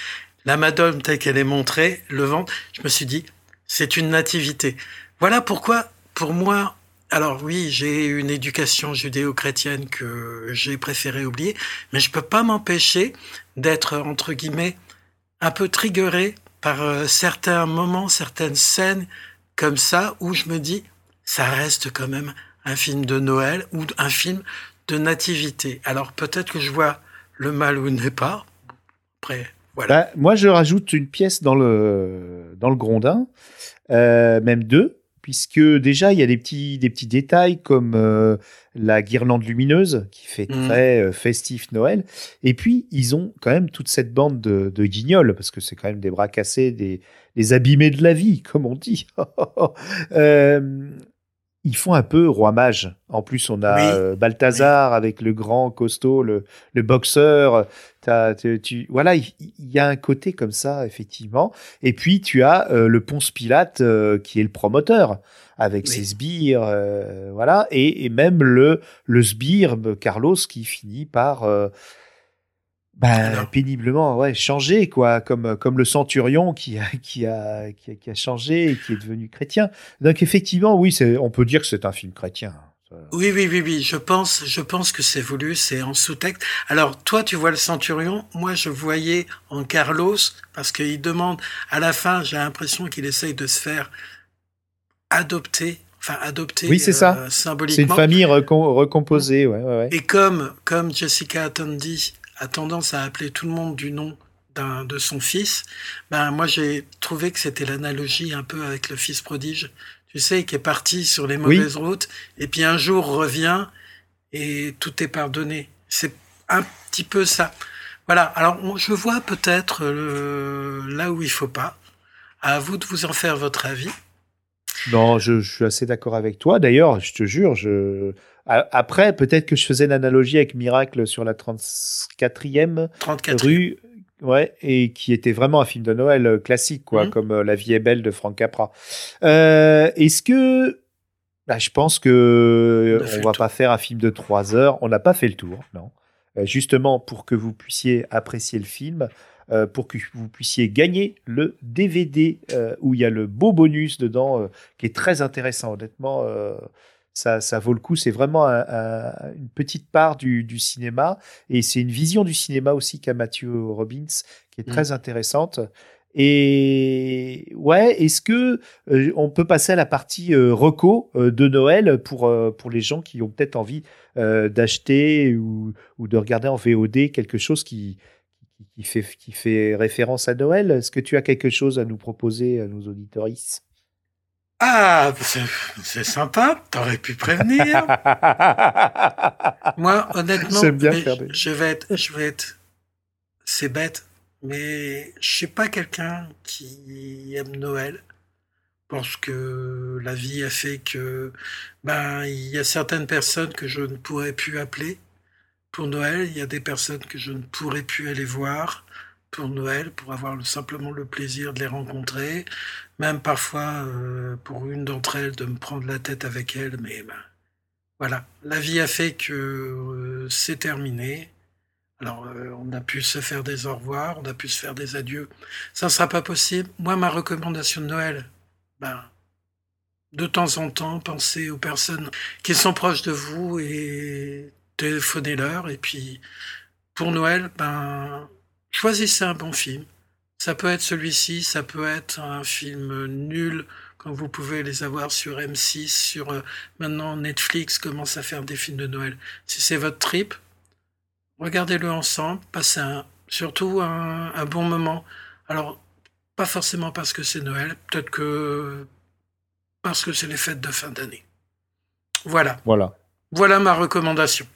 La Madone telle qu'elle est montrée, le ventre, je me suis dit, c'est une nativité. Voilà pourquoi, pour moi, alors oui, j'ai une éducation judéo-chrétienne que j'ai préféré oublier, mais je peux pas m'empêcher d'être, entre guillemets, un peu triggeré par euh, certains moments, certaines scènes comme ça, où je me dis, ça reste quand même un film de Noël ou un film de nativité. Alors peut-être que je vois le mal où n'est pas. Après, voilà. Bah, moi, je rajoute une pièce dans le, dans le grondin, euh, même deux puisque déjà il y a des petits, des petits détails comme euh, la guirlande lumineuse qui fait Mhm. très euh, festif Noël. Et puis ils ont quand même toute cette bande de, de guignols, parce que c'est quand même des bras cassés, des, des abîmés de la vie, comme on dit. Euh, ils font un peu roi mage. En plus, on a Oui. euh, Balthazar avec le grand costaud, le, le boxeur. T'as- tu, tu- voilà, il y, a un côté comme ça, effectivement. Et puis, tu as euh, le Ponce Pilate euh, qui est le promoteur avec Oui. ses sbires, euh, voilà, et, et même le, le sbire Carlos qui finit par Alors. péniblement ouais, changer, quoi, comme, comme le centurion qui a, qui, a, qui, a, qui a changé et qui est devenu chrétien. Donc, effectivement, oui, c'est- on peut dire que c'est un film chrétien. Oui, oui, oui, oui. Je pense, je pense que c'est voulu, c'est en sous-texte. Alors, toi, tu vois le centurion. Moi, je voyais en Carlos, parce qu'il demande, à la fin, j'ai l'impression qu'il essaye de se faire adopter, enfin, adopter Oui, c'est ça. euh, C'est une symboliquement. famille recom- recomposée, ouais, ouais, ouais. Et comme, comme Jessica Attendy a tendance à appeler tout le monde du nom de son fils, ben, moi, j'ai trouvé que c'était l'analogie un peu avec le fils prodige. Tu sais, qui est parti sur les Oui. mauvaises routes, et puis un jour revient et tout est pardonné. C'est un petit peu ça. Voilà. Alors, on- je vois peut-être là où il faut pas. À vous de vous en faire votre avis. Non, je, je suis assez d'accord avec toi. D'ailleurs, je te jure, je... après, peut-être que je faisais l'analogie avec Miracle sur la 34e 34. rue, ouais, et qui était vraiment un film de Noël euh, classique, quoi, Mhm. comme euh, La vie est belle de Frank Capra. Euh, Est-ce que. Bah, je pense que On va pas faire un film de trois heures. On n'a pas fait le tour, non. Euh, justement, pour que vous puissiez apprécier le film, euh, pour que vous puissiez gagner le DVD euh, où il y a le beau bonus dedans, qui est très intéressant, honnêtement. Ça, ça vaut le coup. C'est vraiment un- un- une petite part du, du cinéma. Et c'est une vision du cinéma aussi qu'a Matthew Robbins, qui est Mm. très intéressante. Et ouais, est-ce que euh, on peut passer à la partie euh, reco euh, de Noël pour euh, pour les gens qui ont peut-être envie d'acheter ou, ou de regarder en VOD quelque chose qui qui fait qui fait référence à Noël? Est-ce que tu as quelque chose à nous proposer à nos auditoristes Ah, c'est, sympa. T'aurais pu prévenir. Moi, honnêtement, bien des- je vais être, je vais être, c'est bête, mais je suis pas quelqu'un qui aime Noël parce que la vie a fait que, ben, il y a certaines personnes que je ne pourrais plus appeler pour Noël, il y a des personnes que je ne pourrais plus aller voir pour Noël, pour avoir le, simplement le plaisir de les rencontrer, même parfois euh, pour une d'entre elles de me prendre la tête avec elles, mais ben, voilà, la vie a fait que euh, c'est terminé. Alors, euh, on a pu se faire des au revoir, on a pu se faire des adieux. Ça ne sera pas possible. Moi, ma recommandation de Noël, ben, de temps en temps, pensez aux personnes qui sont proches de vous et téléphonez-leur. Et puis, pour Noël, ben, choisissez un bon film. Ça peut être celui-ci, ça peut être un film nul quand vous pouvez les avoir sur M6, sur euh, maintenant Netflix commence à faire des films de Noël. Si c'est votre trip, regardez-le ensemble, passez un, surtout un, un, bon moment. Alors, pas forcément parce que c'est Noël, peut-être que parce que c'est les fêtes de fin d'année. Voilà. Voilà. Voilà ma recommandation.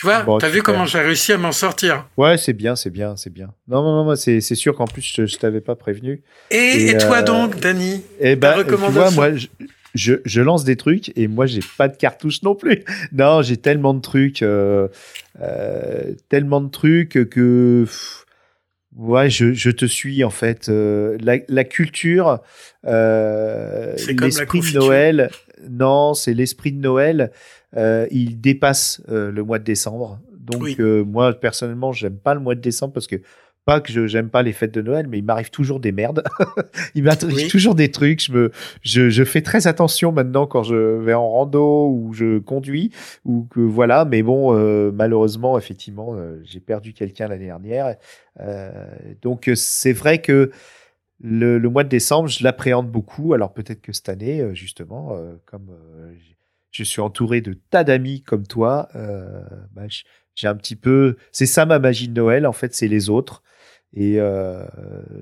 Tu vois, bon, t'as vu comment j'ai réussi à m'en sortir Ouais, c'est bien, c'est bien, c'est bien. Non, non, non, c'est, sûr qu'en plus, je, je t'avais pas prévenu. Et, et, et toi euh, donc, Dany? Eh ben, tu vois, moi, je, je, je, lance des trucs et moi, j'ai pas de cartouche non plus. Non, j'ai tellement de trucs, euh, euh, tellement de trucs que... Pff, ouais, je, je, te suis en fait. Euh, la, la, culture, euh, l'esprit de Noël. Non, c'est l'esprit de Noël. Euh, il dépasse euh, le mois de décembre. Donc oui. euh, moi personnellement, j'aime pas le mois de décembre parce que pas que je j'aime pas les fêtes de Noël, mais il m'arrive toujours des merdes. il m'arrive oui. toujours des trucs. Je me je, je, fais très attention maintenant quand je vais en rando ou je conduis ou que voilà. Mais bon, euh, malheureusement, effectivement, euh, j'ai perdu quelqu'un l'année dernière. donc c'est vrai que le, le, mois de décembre, je l'appréhende beaucoup. Alors peut-être que cette année, justement, comme je suis entouré de tas d'amis comme toi. Euh, bah, j'ai un petit peu, c'est ça ma magie de Noël. En fait, c'est les autres. Et euh,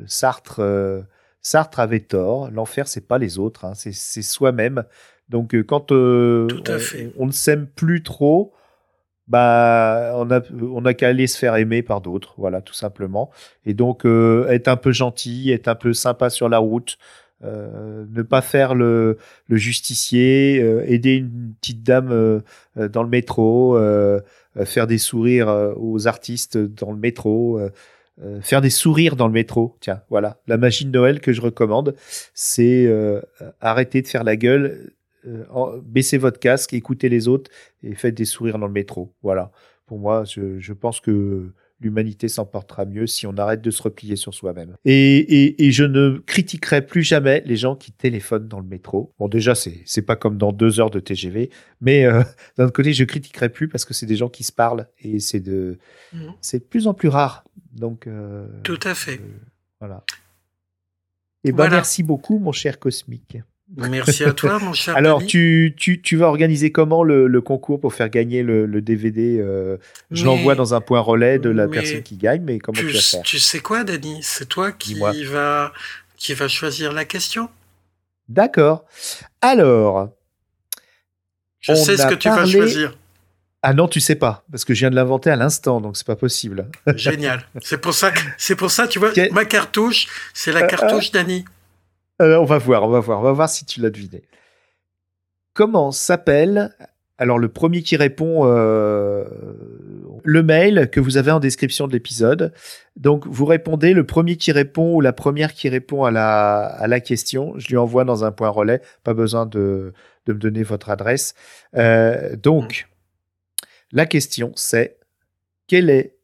Sartre, euh, Sartre avait tort. L'enfer, c'est pas les autres, hein, c'est soi-même. Donc, euh, quand euh, on, on, ne s'aime plus trop, bah, on a, on a qu'à aller se faire aimer par d'autres, voilà, tout simplement. Et donc, euh, être un peu gentil, être un peu sympa sur la route. Euh, ne pas faire le, le justicier, euh, aider une petite dame euh, dans le métro, faire des sourires aux artistes dans le métro, faire des sourires dans le métro. Tiens, voilà, la magie de Noël que je recommande, c'est arrêter de faire la gueule, baissez votre casque, écoutez les autres et faites des sourires dans le métro. Voilà, pour moi, je, je pense que l'humanité s'en portera mieux si on arrête de se replier sur soi-même. Et, et, et, je ne critiquerai plus jamais les gens qui téléphonent dans le métro. Bon, déjà, c'est c'est pas comme dans deux heures de TGV, mais euh, d'un autre côté, je critiquerai plus parce que c'est des gens qui se parlent et c'est de mmh. c'est de plus en plus rare. Donc euh, tout à fait. Euh, voilà. Et eh ben voilà. merci beaucoup, mon cher Cosmique. Merci à toi, mon cher. Alors, tu, tu, tu, vas organiser comment le, le, concours pour faire gagner le, le DVD euh, Je l'envoie dans un point relais de la personne qui gagne, mais comment tu, tu vas faire? Tu sais quoi, Dany C'est toi qui va, qui va choisir la question? D'accord. Alors. Je sais ce que tu parlé... vas choisir. Ah non, tu sais pas, parce que je viens de l'inventer à l'instant, donc c'est pas possible. Génial. C'est pour ça, c'est pour ça, tu vois, ma cartouche, c'est la cartouche euh, d'Annie. Euh, on va voir, on va voir, on va voir si tu l'as deviné. Comment s'appelle alors le premier qui répond euh, le mail que vous avez en description de l'épisode? Donc vous répondez le premier qui répond ou la première qui répond à la à la question. Je lui envoie dans un point relais. Pas besoin de de me donner votre adresse. Euh, donc la question c'est quel est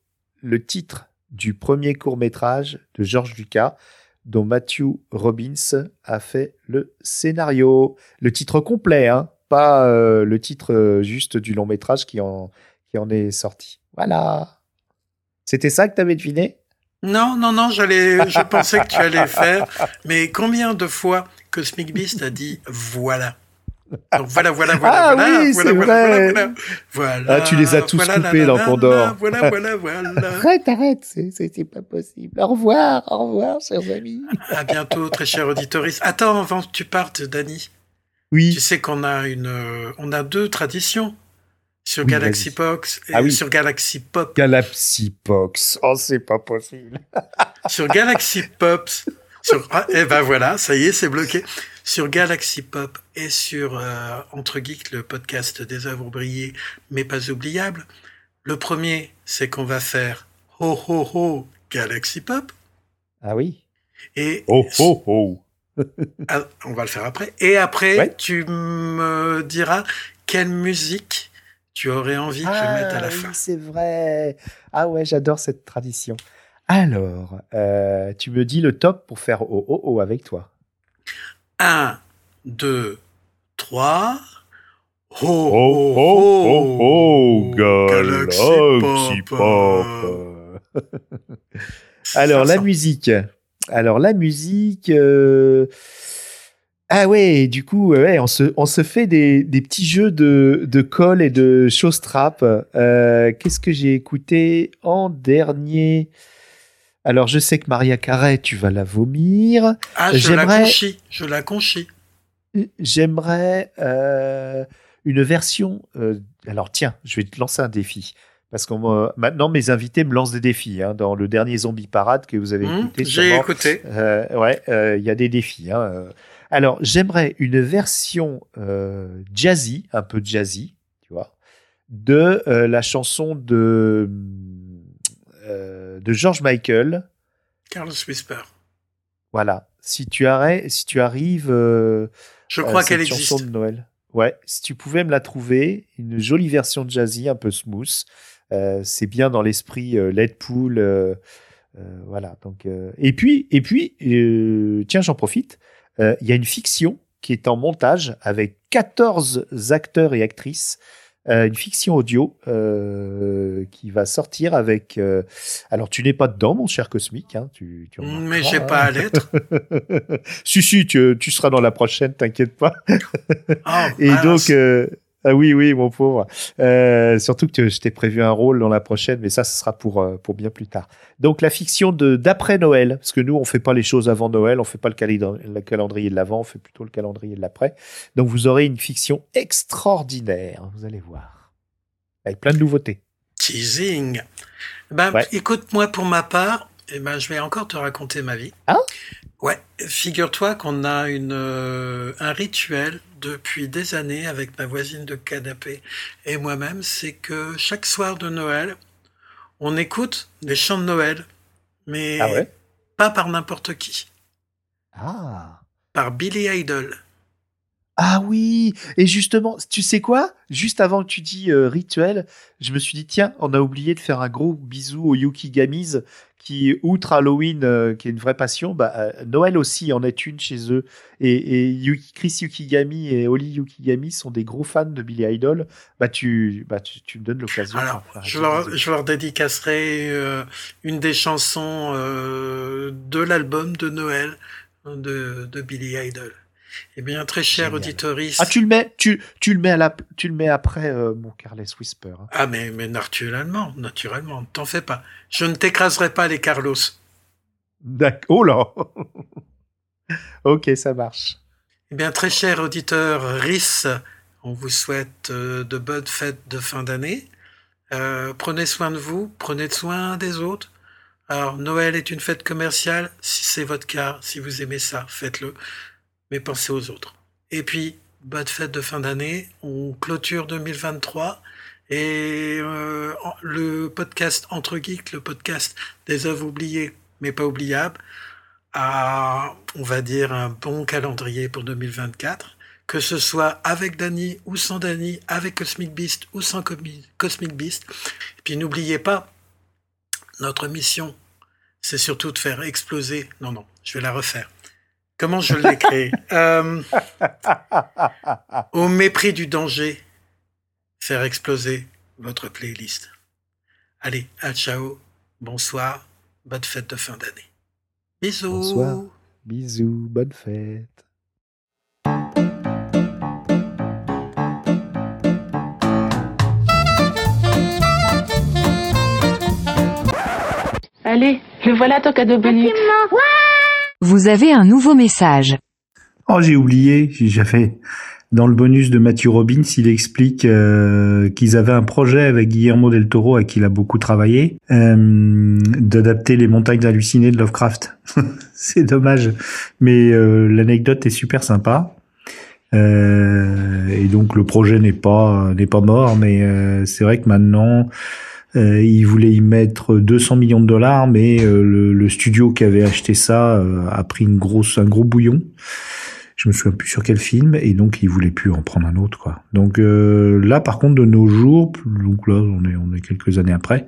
le titre du premier court métrage de Georges Lucas? Dont Matthew Robbins a fait le scénario. Le titre complet, hein, pas euh, le titre euh, juste du long métrage qui en, qui en est sorti. Voilà. C'était ça que tu deviné? Non, non, non, j'allais, je pensais que tu allais faire. Mais combien de fois Cosmic Beast a dit voilà donc voilà, voilà, voilà, ah, voilà, oui, voilà, voilà, voilà, Ah, tu les as tous voilà, coupés dans Pandore. Voilà, voilà, voilà. arrête, arrête, c'est pas possible. Au revoir, au revoir, chers amis. À bientôt, très cher auditoriste. Attends, avant que tu partes, Dany. Oui. Tu sais qu'on a une, on a deux traditions sur oui, Galaxy Pox et ah, oui. sur Galaxy Pop. Galaxy Pox. Oh, c'est pas possible. sur Galaxy Pops. Sur... Ah, eh ben voilà, ça y est, c'est bloqué sur Galaxy Pop et sur euh, Entre Geeks, le podcast des œuvres brillées mais pas oubliables. Le premier, c'est qu'on va faire Ho Ho Ho Galaxy Pop. Ah oui. Et Oh, oh, oh. Ah, on va le faire après. Et après, Ouais. tu me diras quelle musique tu aurais envie que je mette à la Ah oui, fin. c'est vrai. Ah ouais, j'adore cette tradition. Alors, euh, tu me dis le top pour faire oh oh oh avec toi. 1, 2, 3. Oh, Oh, oh, oh, oh, Galaxy Pop. Alors, la musique. Alors, la musique. euh, Ah ouais, du coup, ouais, on, se, on se fait des, des petits jeux de, de colle et de show strap. Euh, Qu'est-ce que j'ai écouté en dernier? Alors, je sais que Maria Carey, tu vas la vomir. Ah, je la conchis. Je la conchis. J'aimerais euh, une version. euh, alors tiens, je vais te lancer un défi. Parce que maintenant, mes invités me lancent des défis. hein, dans le dernier Zombie Parade que vous avez Hmm, écouté, J'ai écouté. euh, ouais, euh, il y a des défis. hein, euh. Alors, j'aimerais une version euh, jazzy, un peu jazzy, tu vois, de euh, la chanson de, euh, de George Michael. Carlos Whisper. Voilà. Si tu, arrêtes, si tu arrives. euh, Je euh, crois qu'elle chanson existe. de Noël. Ouais, si tu pouvais me la trouver, une jolie version de jazzy, un peu smooth. C'est bien dans l'esprit Leadpool. voilà. Donc, et puis, et puis, tiens, j'en profite. Il y a une fiction qui est en montage avec 14 acteurs et actrices. Euh, une fiction audio euh, qui va sortir avec. euh, alors, tu n'es pas dedans, mon cher Cosmique. Hein, tu, tu Mais j'ai hein. pas à l'être. si, si, tu, tu seras dans la prochaine, t'inquiète pas. Oh, Et mince. donc, euh, ah oui, oui, mon pauvre. Euh, surtout que je t'ai prévu un rôle dans la prochaine, mais ça, ce sera pour, euh, pour bien plus tard. Donc, la fiction de d'après Noël, parce que nous, on fait pas les choses avant Noël, on fait pas le, calendri- le calendrier de l'avant, on fait plutôt le calendrier de l'après. Donc, vous aurez une fiction extraordinaire, vous allez voir. Avec plein de nouveautés. Teasing. Ben, Ouais. écoute, moi, pour ma part, eh ben, je vais encore te raconter ma vie. Ah? Ouais. Figure-toi qu'on a une, euh, un rituel depuis des années avec ma voisine de canapé et moi-même, c'est que chaque soir de Noël, on écoute des chants de Noël, mais Ah ouais? pas par n'importe qui, Ah. Par Billy Idol. Ah oui, et justement, tu sais quoi? Juste avant que tu dis euh, rituel, je me suis dit tiens, on a oublié de faire un gros bisou aux Yukigamis qui, outre Halloween, euh, qui est une vraie passion, bah, euh, Noël aussi en est une chez eux. Et, et Yuki- Chris Yukigami et Oli Yukigami sont des gros fans de Billy Idol. Bah tu, bah tu, tu me donnes l'occasion. Alors, je leur, je leur dédicacerai euh, une des chansons de l'album de Noël de, de Billy Idol. Eh bien, très cher Génial. auditoriste. Ah tu le mets, tu, tu le mets à la, tu le mets après euh, mon Carles Whisper. hein. Ah, mais, mais naturellement, naturellement, t'en fais pas. Je ne t'écraserai pas les Carlos. D'accord. Oh là. ok, ça marche. Eh bien, très cher auditeur RIS, on vous souhaite euh, de bonnes fêtes de fin d'année. Euh, prenez soin de vous, prenez soin des autres. Alors, Noël est une fête commerciale. Si c'est votre cas, si vous aimez ça, faites-le. Mais pensez aux autres. Et puis, bonne fête de fin d'année. On clôture 2023. Et euh, le podcast Entre Geeks, le podcast des œuvres oubliées, mais pas oubliables, a, on va dire, un bon calendrier pour 2024. Que ce soit avec Dany ou sans Dany, avec Cosmic Beast ou sans Cosmic Beast. Puis n'oubliez pas, notre mission, c'est surtout de faire exploser. Non, non, je vais la refaire. Comment je l'ai créée Euh, Au mépris du danger, faire exploser votre playlist. Allez, à ciao, bonsoir, bonne fête de fin d'année. Bisous. Bonsoir. Bisous, bonne fête. Allez, le voilà ton cadeau bonus. Vous avez un nouveau message. Oh, j'ai oublié, j'avais dans le bonus de Matthew Robbins, il explique euh, qu'ils avaient un projet avec Guillermo del Toro, à qui il a beaucoup travaillé, euh, d'adapter les montagnes hallucinées de Lovecraft. C'est dommage, mais euh, l'anecdote est super sympa. Euh, et donc le projet n'est pas n'est pas mort, mais euh, c'est vrai que maintenant Euh, il voulait y mettre 200 millions de dollars, mais euh, le, le, studio qui avait acheté ça euh, a pris une grosse, un gros bouillon. Je me souviens plus sur quel film, et donc il voulait plus en prendre un autre, quoi. Donc là, par contre, de nos jours, donc là, on est, on est quelques années après,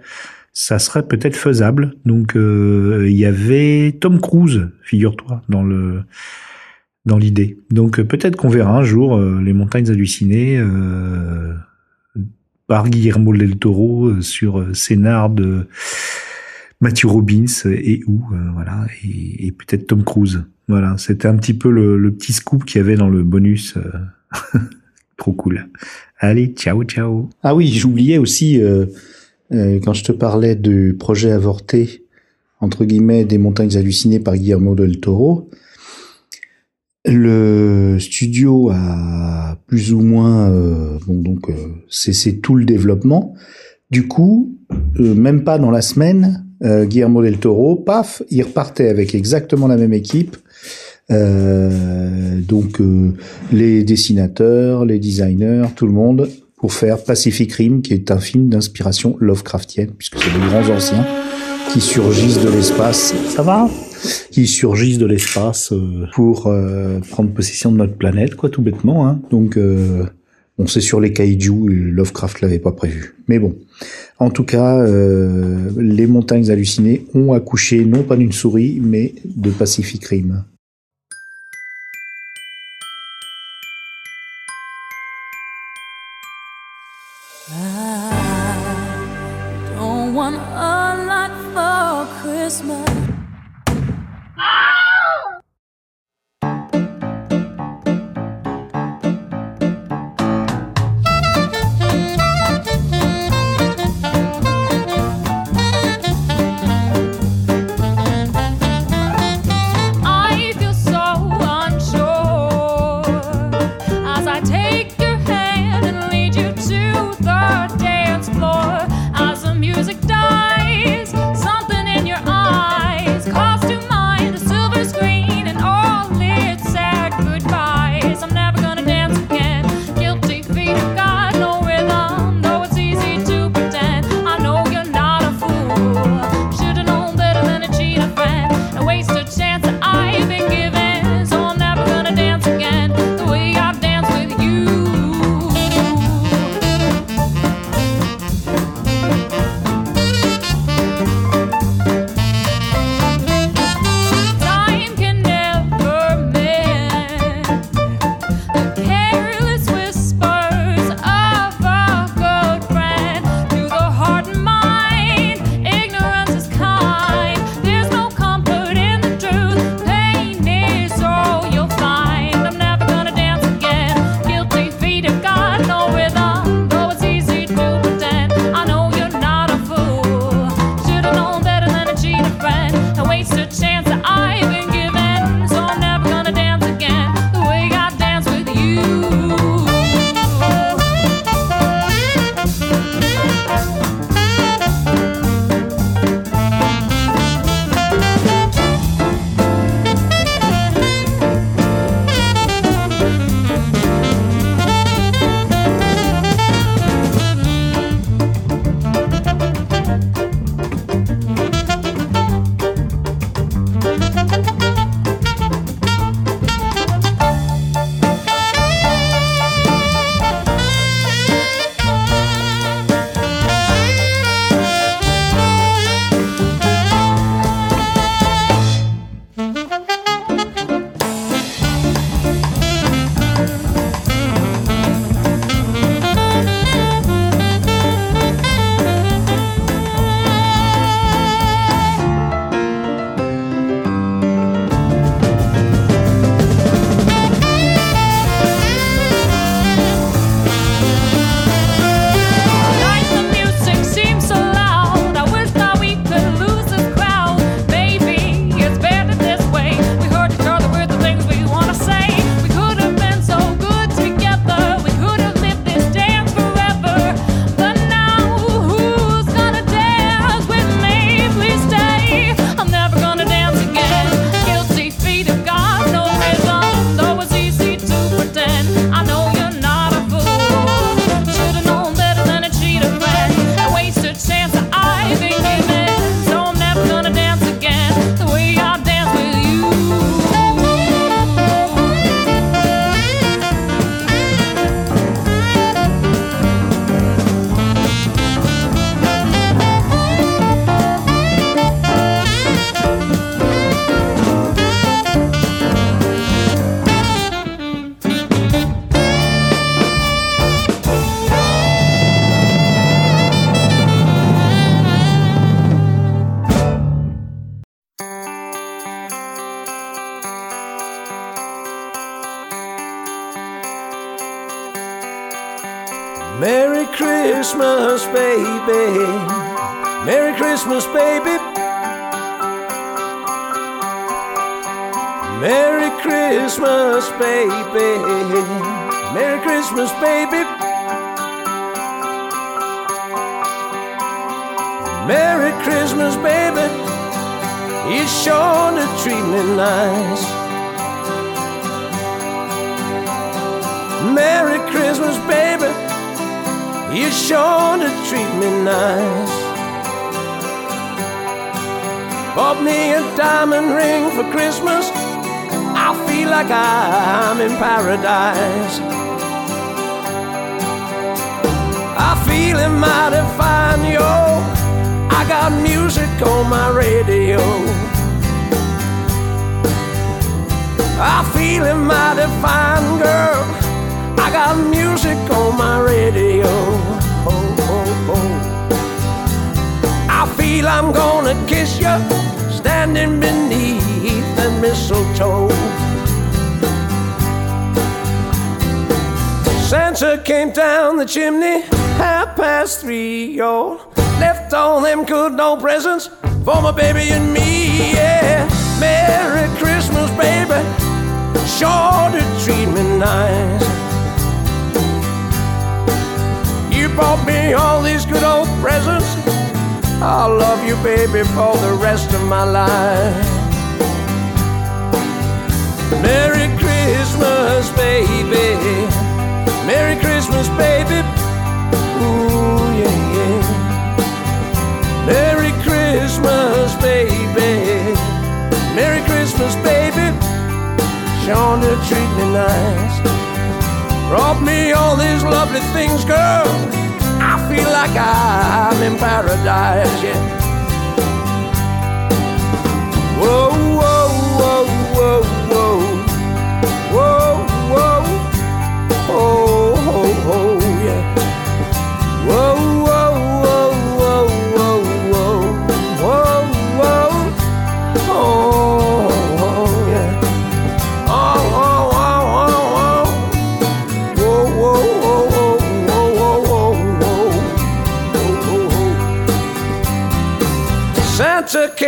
ça serait peut-être faisable. Donc il y avait Tom Cruise, figure-toi, dans le dans l'idée. Donc peut-être qu'on verra un jour les montagnes hallucinées par Guillermo del Toro euh, sur euh, scénar de Matthew Robbins et où euh, voilà et, peut-être Tom Cruise. Voilà, c'était un petit peu le, petit scoop qu'il y avait dans le bonus. Trop cool. Allez, ciao, ciao. Ah oui, j'oubliais aussi quand je te parlais du projet avorté entre guillemets des montagnes hallucinées par Guillermo del Toro. Le studio a plus ou moins euh, bon donc euh, c'est tout le développement. Du coup, euh, même pas dans la semaine, Guillermo del Toro, paf, il repartait avec exactement la même équipe. donc les dessinateurs, les designers, tout le monde pour faire Pacific Rim, qui est un film d'inspiration Lovecraftienne, puisque c'est les grands anciens qui surgissent de l'espace. Ça va? Qui surgissent de l'espace euh, pour euh, prendre possession de notre planète, quoi, tout bêtement. Hein. Donc, euh, on sait sur les kaiju, Lovecraft l'avait pas prévu. Mais bon, en tout cas, les montagnes hallucinées ont accouché non pas d'une souris, mais de Pacific Rim. Treat me nice. Merry Christmas, baby. You sure to treat me nice. Bought me a diamond ring for Christmas. I feel like I'm in paradise. I feel mighty fine, yo. I got music on my radio. I feel it mighty fine, girl. I got music on my radio. Oh, oh, oh. I feel I'm gonna kiss you standing beneath the mistletoe. Santa came down the chimney half past three, yo. Left all them good old presents for my baby and me, yeah. Merry Christmas, baby. Sure to treat me nice. You bought me all these good old presents. I'll love you, baby, for the rest of my life. Merry Christmas, baby. Merry Christmas, baby. Ooh, yeah, yeah. Merry Christmas, baby. Merry Christmas, baby. Sure to treat me nice. Brought me all these lovely things, girl. I feel like I'm in paradise, yeah. Whoa, whoa, whoa, whoa. Whoa,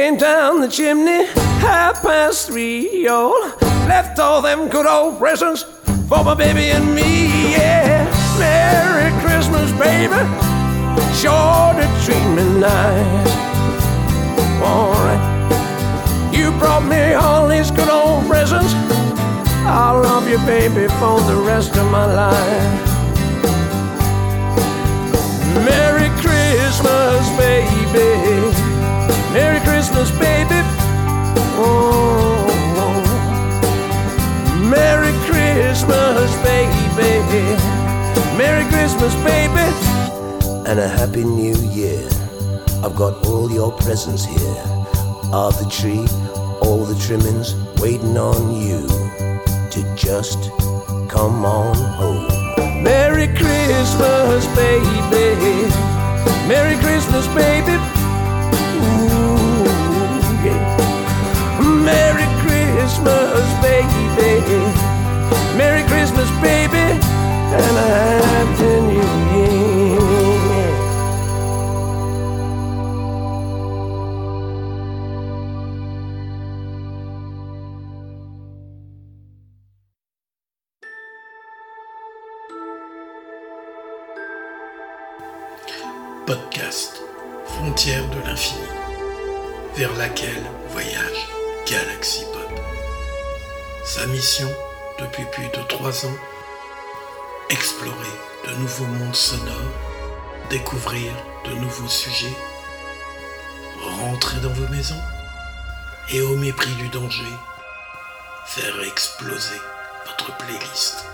came down the chimney half past three, yo. Left all them good old presents for my baby and me, yeah. Merry Christmas, baby. Sure to treat me nice. Alright. You brought me all these good old presents. I'll love you, baby, for the rest of my life. Merry Christmas, baby. Merry Christmas, baby. Oh, Merry Christmas, baby. Merry Christmas, baby. And a Happy New Year. I've got all your presents here. Are the tree, all the trimmings waiting on you to just come on home. Merry Christmas, baby. Merry Christmas, baby. Christmas, baby. Merry Christmas, baby. And a Happy New Year. Podcast, frontière de l'infini, vers laquelle voyage Galaxy Pop. Sa mission, depuis plus de trois ans, explorer de nouveaux mondes sonores, découvrir de nouveaux sujets, rentrer dans vos maisons et au mépris du danger, faire exploser votre playlist.